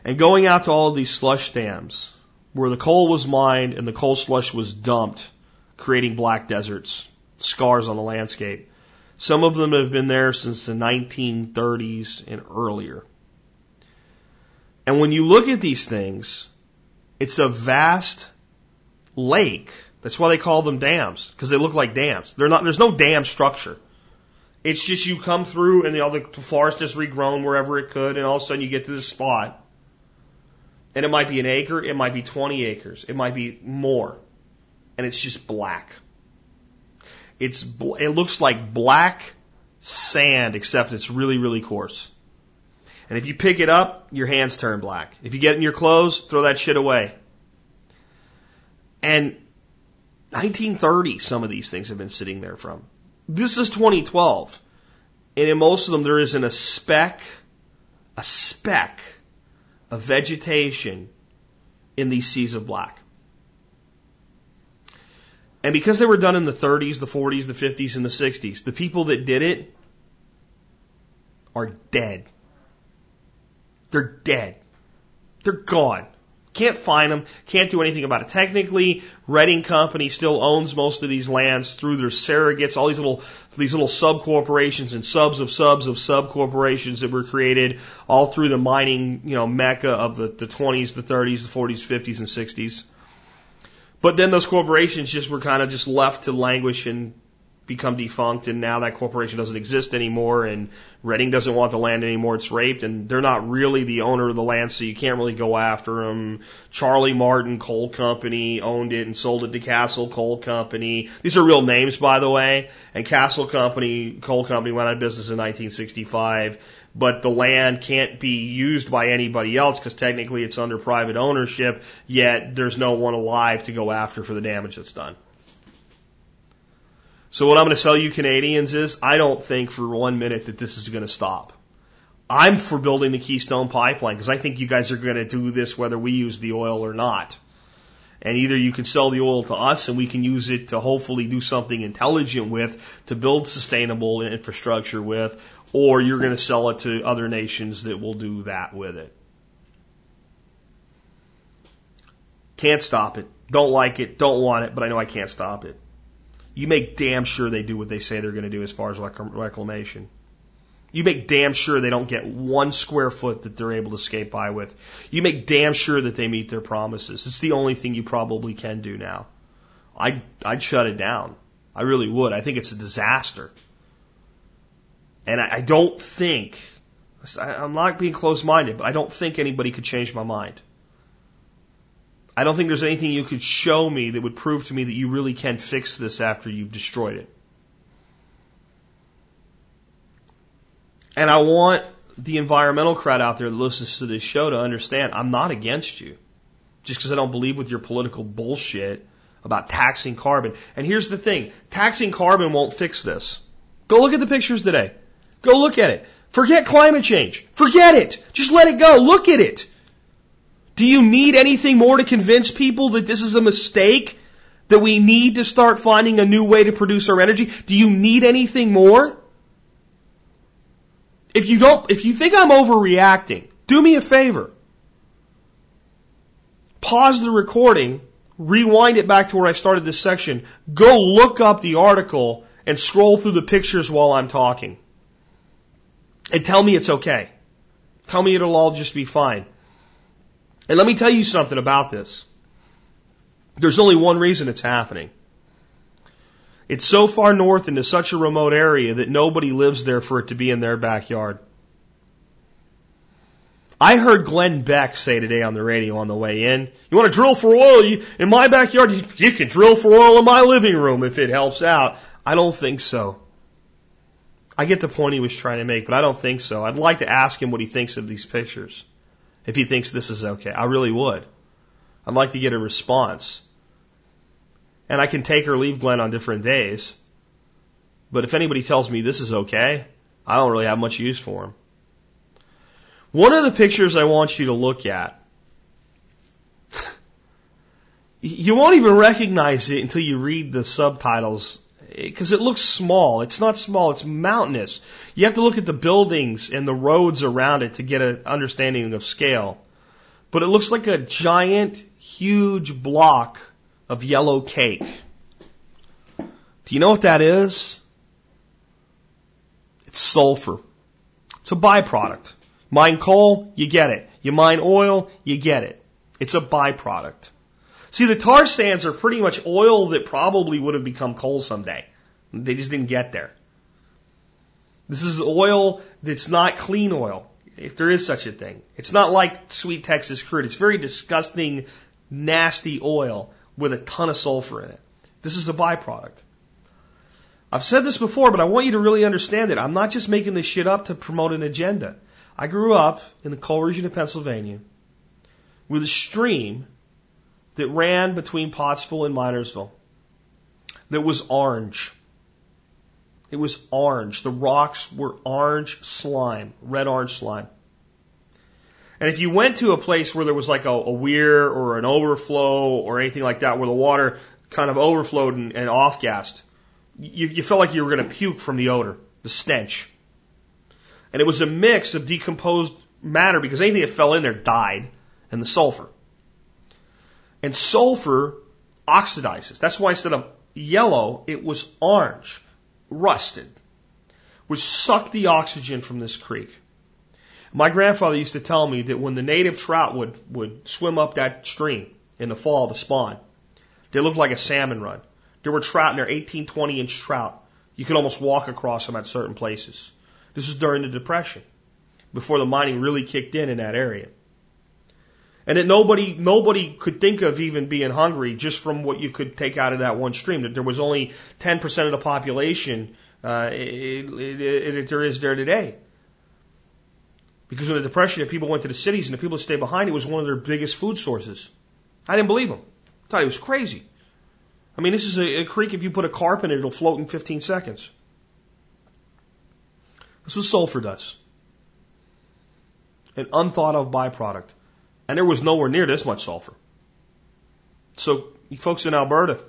and going out to all of these slush dams where the coal was mined and the coal slush was dumped, creating black deserts, scars on the landscape. Some of them have been there since the 1930s and earlier. And when you look at these things, it's a vast lake. That's why they call them dams, because they look like dams. Not, there's no dam structure. It's just you come through and all the forest has regrown wherever it could, and all of a sudden you get to this spot. And it might be an acre, it might be 20 acres, it might be more. And it's just black. It's, it looks like black sand, except it's really, really coarse. And if you pick it up, your hands turn black. If you get in your clothes, throw that shit away. And 1930, some of these things have been sitting there from. This is 2012. And in most of them, there isn't a speck, a speck of vegetation in these seas of black. And because they were done in the 30s, the 40s, the 50s, and the 60s, the people that did it are dead. They're dead. They're gone. Can't find them. Can't do anything about it. Technically, Reading Company still owns most of these lands through their surrogates, all these little these little sub corporations and subs of subs of sub corporations that were created all through the mining, you know, mecca of the, the 20s, the 30s, the 40s, 50s, and 60s. But then those corporations just were kind of just left to languish and become defunct and now that corporation doesn't exist anymore and Reading doesn't want the land anymore. It's raped and they're not really the owner of the land, so you can't really go after them. Charlie Martin Coal Company owned it and sold it to Castle Coal Company. These are real names, by the way. And Castle Company, Coal Company went out of business in 1965 but the land can't be used by anybody else because technically it's under private ownership, yet there's no one alive to go after for the damage that's done. So what I'm going to tell you Canadians is I don't think for one minute that this is going to stop. I'm for building the Keystone Pipeline because I think you guys are going to do this whether we use the oil or not. And either you can sell the oil to us and we can use it to hopefully do something intelligent with, to build sustainable infrastructure with, or you're going to sell it to other nations that will do that with it. Can't stop it. Don't like it. Don't want it, but I know I can't stop it. You make damn sure they do what they say they're going to do as far as reclamation. You make damn sure they don't get one square foot that they're able to skate by with. You make damn sure that they meet their promises. It's the only thing you probably can do now. I'd, I'd shut it down. I really would. I think it's a disaster. And I, I don't think, I'm not being close minded, but I don't think anybody could change my mind. I don't think there's anything you could show me that would prove to me that you really can fix this after you've destroyed it. And I want the environmental crowd out there that listens to this show to understand I'm not against you. Just because I don't believe with your political bullshit about taxing carbon. And here's the thing taxing carbon won't fix this. Go look at the pictures today. Go look at it. Forget climate change. Forget it. Just let it go. Look at it. Do you need anything more to convince people that this is a mistake? That we need to start finding a new way to produce our energy? Do you need anything more? If you don't, if you think I'm overreacting, do me a favor. Pause the recording, rewind it back to where I started this section, go look up the article and scroll through the pictures while I'm talking. And tell me it's okay. Tell me it'll all just be fine. And let me tell you something about this. There's only one reason it's happening. It's so far north into such a remote area that nobody lives there for it to be in their backyard. I heard Glenn Beck say today on the radio on the way in, you want to drill for oil in my backyard? You, can drill for oil in my living room if it helps out. I don't think so. I get the point he was trying to make, but I don't think so. I'd like to ask him what he thinks of these pictures. If he thinks this is okay. I really would. I'd like to get a response. And I can take or leave Glenn on different days. But if anybody tells me this is okay, I don't really have much use for him. One of the pictures I want you to look at, you won't even recognize it until you read the subtitles because it looks small. It's not small, it's mountainous. You have to look at the buildings and the roads around it to get an understanding of scale. But it looks like a giant, huge block of yellow cake. Do you know what that is? It's sulfur. It's a byproduct. Mine coal, you get it. You mine oil, you get it. It's a byproduct. See, the tar sands are pretty much oil that probably would have become coal someday. They just didn't get there. This is oil that's not clean oil, if there is such a thing. It's not like sweet Texas crude. It's very disgusting, nasty oil with a ton of sulfur in it. This is a byproduct. I've said this before, but I want you to really understand it. I'm not just making this shit up to promote an agenda. I grew up in the coal region of Pennsylvania with a stream that ran between Pottsville and Minersville that was orange. It was orange. The rocks were orange slime, red orange slime. And if you went to a place where there was like a, a weir or an overflow or anything like that, where the water kind of overflowed and, and off gassed, you, you felt like you were going to puke from the odor, the stench. And it was a mix of decomposed matter because anything that fell in there died and the sulfur. And sulfur oxidizes. That's why instead of yellow, it was orange, rusted, which sucked the oxygen from this creek. My grandfather used to tell me that when the native trout would, would swim up that stream in the fall to spawn, they looked like a salmon run. There were trout in there, 18, 20 inch trout, You could almost walk across them at certain places. This is during the Depression, before the mining really kicked in in that area. And that nobody, nobody could think of even being hungry just from what you could take out of that one stream. That there was only 10% of the population, uh, it, it, it, there is there today. Because of the depression, if people went to the cities and the people that stayed behind, it was one of their biggest food sources. I didn't believe them. I thought he was crazy. I mean, this is a, a creek. If you put a carp in it, it'll float in 15 seconds. This is what sulfur does. An unthought of byproduct. And there was nowhere near this much sulfur. So, folks in Alberta,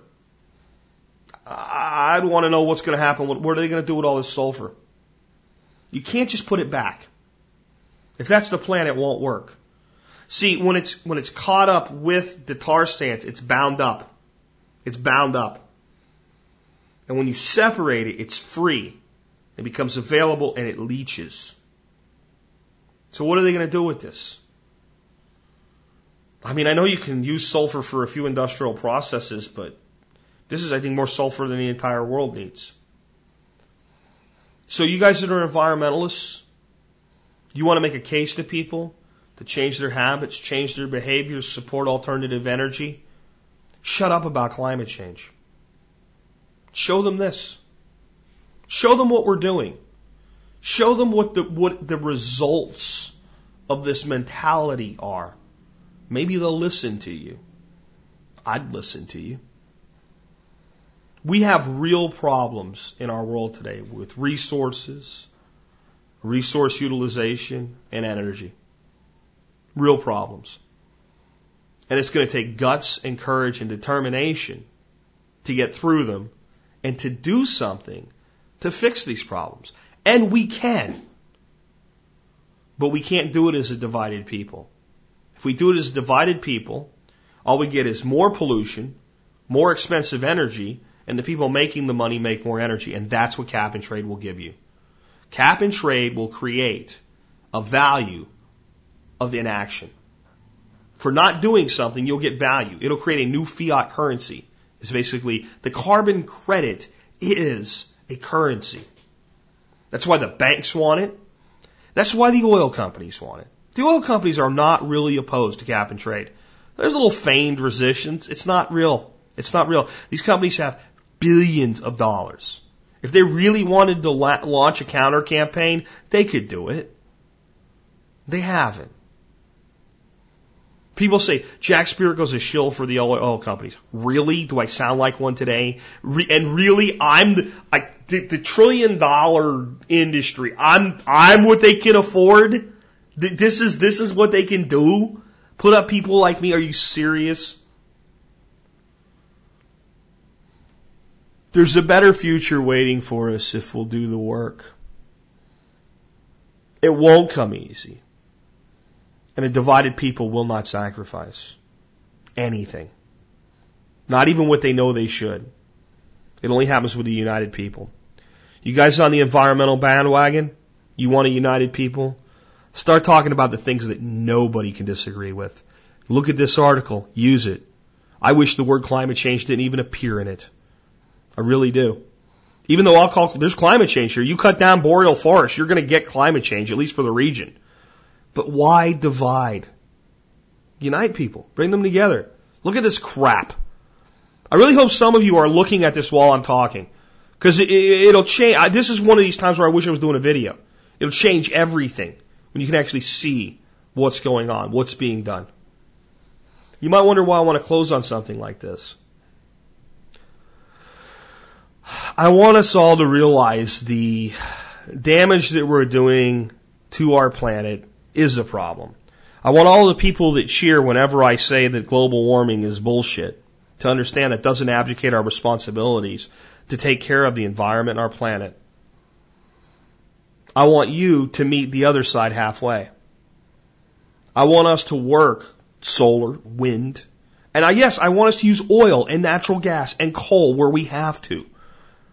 I'd want to know what's going to happen. What are they going to do with all this sulfur? You can't just put it back. If that's the plan, it won't work. See, when it's, when it's caught up with the tar sands, it's bound up. It's bound up. And when you separate it, it's free. It becomes available and it leaches. So what are they going to do with this? I mean, I know you can use sulfur for a few industrial processes, but this is, I think, more sulfur than the entire world needs. So you guys that are environmentalists, you want to make a case to people to change their habits, change their behaviors, support alternative energy. Shut up about climate change. Show them this. Show them what we're doing. Show them what the, what the results of this mentality are. Maybe they'll listen to you. I'd listen to you. We have real problems in our world today with resources, resource utilization, and energy. Real problems. And it's going to take guts and courage and determination to get through them and to do something to fix these problems. And we can. But we can't do it as a divided people. If we do it as divided people, all we get is more pollution, more expensive energy, and the people making the money make more energy. And that's what cap and trade will give you. Cap and trade will create a value of inaction. For not doing something, you'll get value. It'll create a new fiat currency. It's basically the carbon credit is a currency. That's why the banks want it. That's why the oil companies want it. The oil companies are not really opposed to cap and trade. There's a little feigned resistance. It's not real. It's not real. These companies have billions of dollars. If they really wanted to la- launch a counter campaign, they could do it. They haven't. People say Jack Spirko's a shill for the oil companies. Really? Do I sound like one today? Re- and really, I'm the, I, the, the trillion dollar industry. I'm I'm what they can afford. This is this is what they can do. Put up people like me. Are you serious? There's a better future waiting for us if we'll do the work. It won't come easy. And a divided people will not sacrifice anything. Not even what they know they should. It only happens with a united people. You guys on the environmental bandwagon? You want a united people? Start talking about the things that nobody can disagree with. Look at this article. Use it. I wish the word climate change didn't even appear in it. I really do. Even though I'll call, there's climate change here. You cut down boreal forests, you're going to get climate change, at least for the region. But why divide? Unite people. Bring them together. Look at this crap. I really hope some of you are looking at this while I'm talking. Because it, will change. This is one of these times where I wish I was doing a video. It'll change everything when you can actually see what's going on, what's being done. You might wonder why I want to close on something like this. I want us all to realize the damage that we're doing to our planet is a problem. I want all the people that cheer whenever I say that global warming is bullshit to understand that doesn't abdicate our responsibilities to take care of the environment and our planet. I want you to meet the other side halfway. I want us to work solar, wind, and I, yes, I want us to use oil and natural gas and coal where we have to.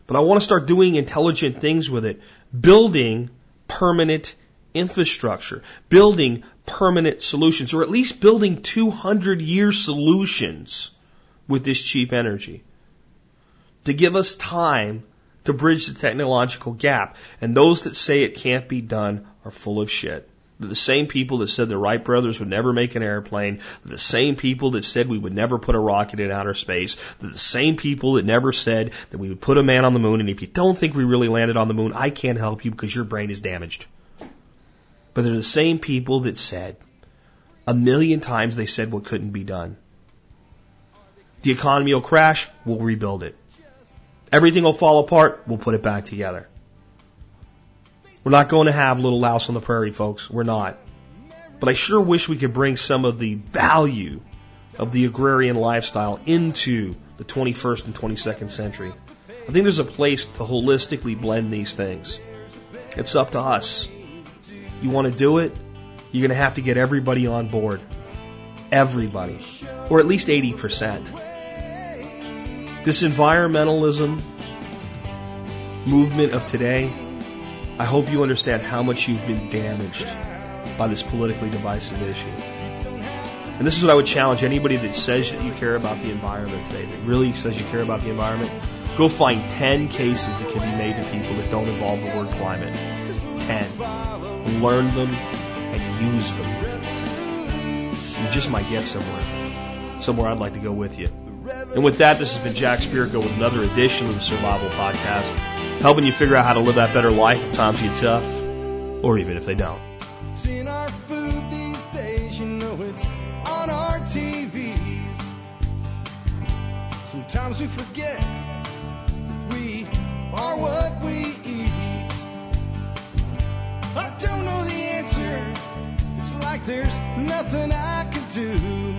But I want to start doing intelligent things with it, building permanent infrastructure, building permanent solutions, or at least building 200 year solutions with this cheap energy to give us time to bridge the technological gap. And those that say it can't be done are full of shit. They're the same people that said the Wright brothers would never make an airplane. The same people that said we would never put a rocket in outer space. The same people that never said that we would put a man on the moon. And if you don't think we really landed on the moon, I can't help you because your brain is damaged. But they're the same people that said a million times they said what couldn't be done. The economy will crash, we'll rebuild it. Everything will fall apart, we'll put it back together. We're not going to have little louse on the prairie, folks. We're not. But I sure wish we could bring some of the value of the agrarian lifestyle into the 21st and 22nd century. I think there's a place to holistically blend these things. It's up to us. You want to do it? You're going to have to get everybody on board. Everybody. Or at least 80%. This environmentalism movement of today, I hope you understand how much you've been damaged by this politically divisive issue. And this is what I would challenge anybody that says that you care about the environment today, that really says you care about the environment. Go find 10 cases that can be made to people that don't involve the word climate. 10. Learn them and use them. You just might get somewhere. Somewhere I'd like to go with you. And with that, this has been Jack Spirko with another edition of the Survival Podcast, helping you figure out how to live that better life if times get tough, or even if they don't. Seeing our food these days, you know it's on our TVs. Sometimes we forget we are what we eat. I don't know the answer. It's like there's nothing I do.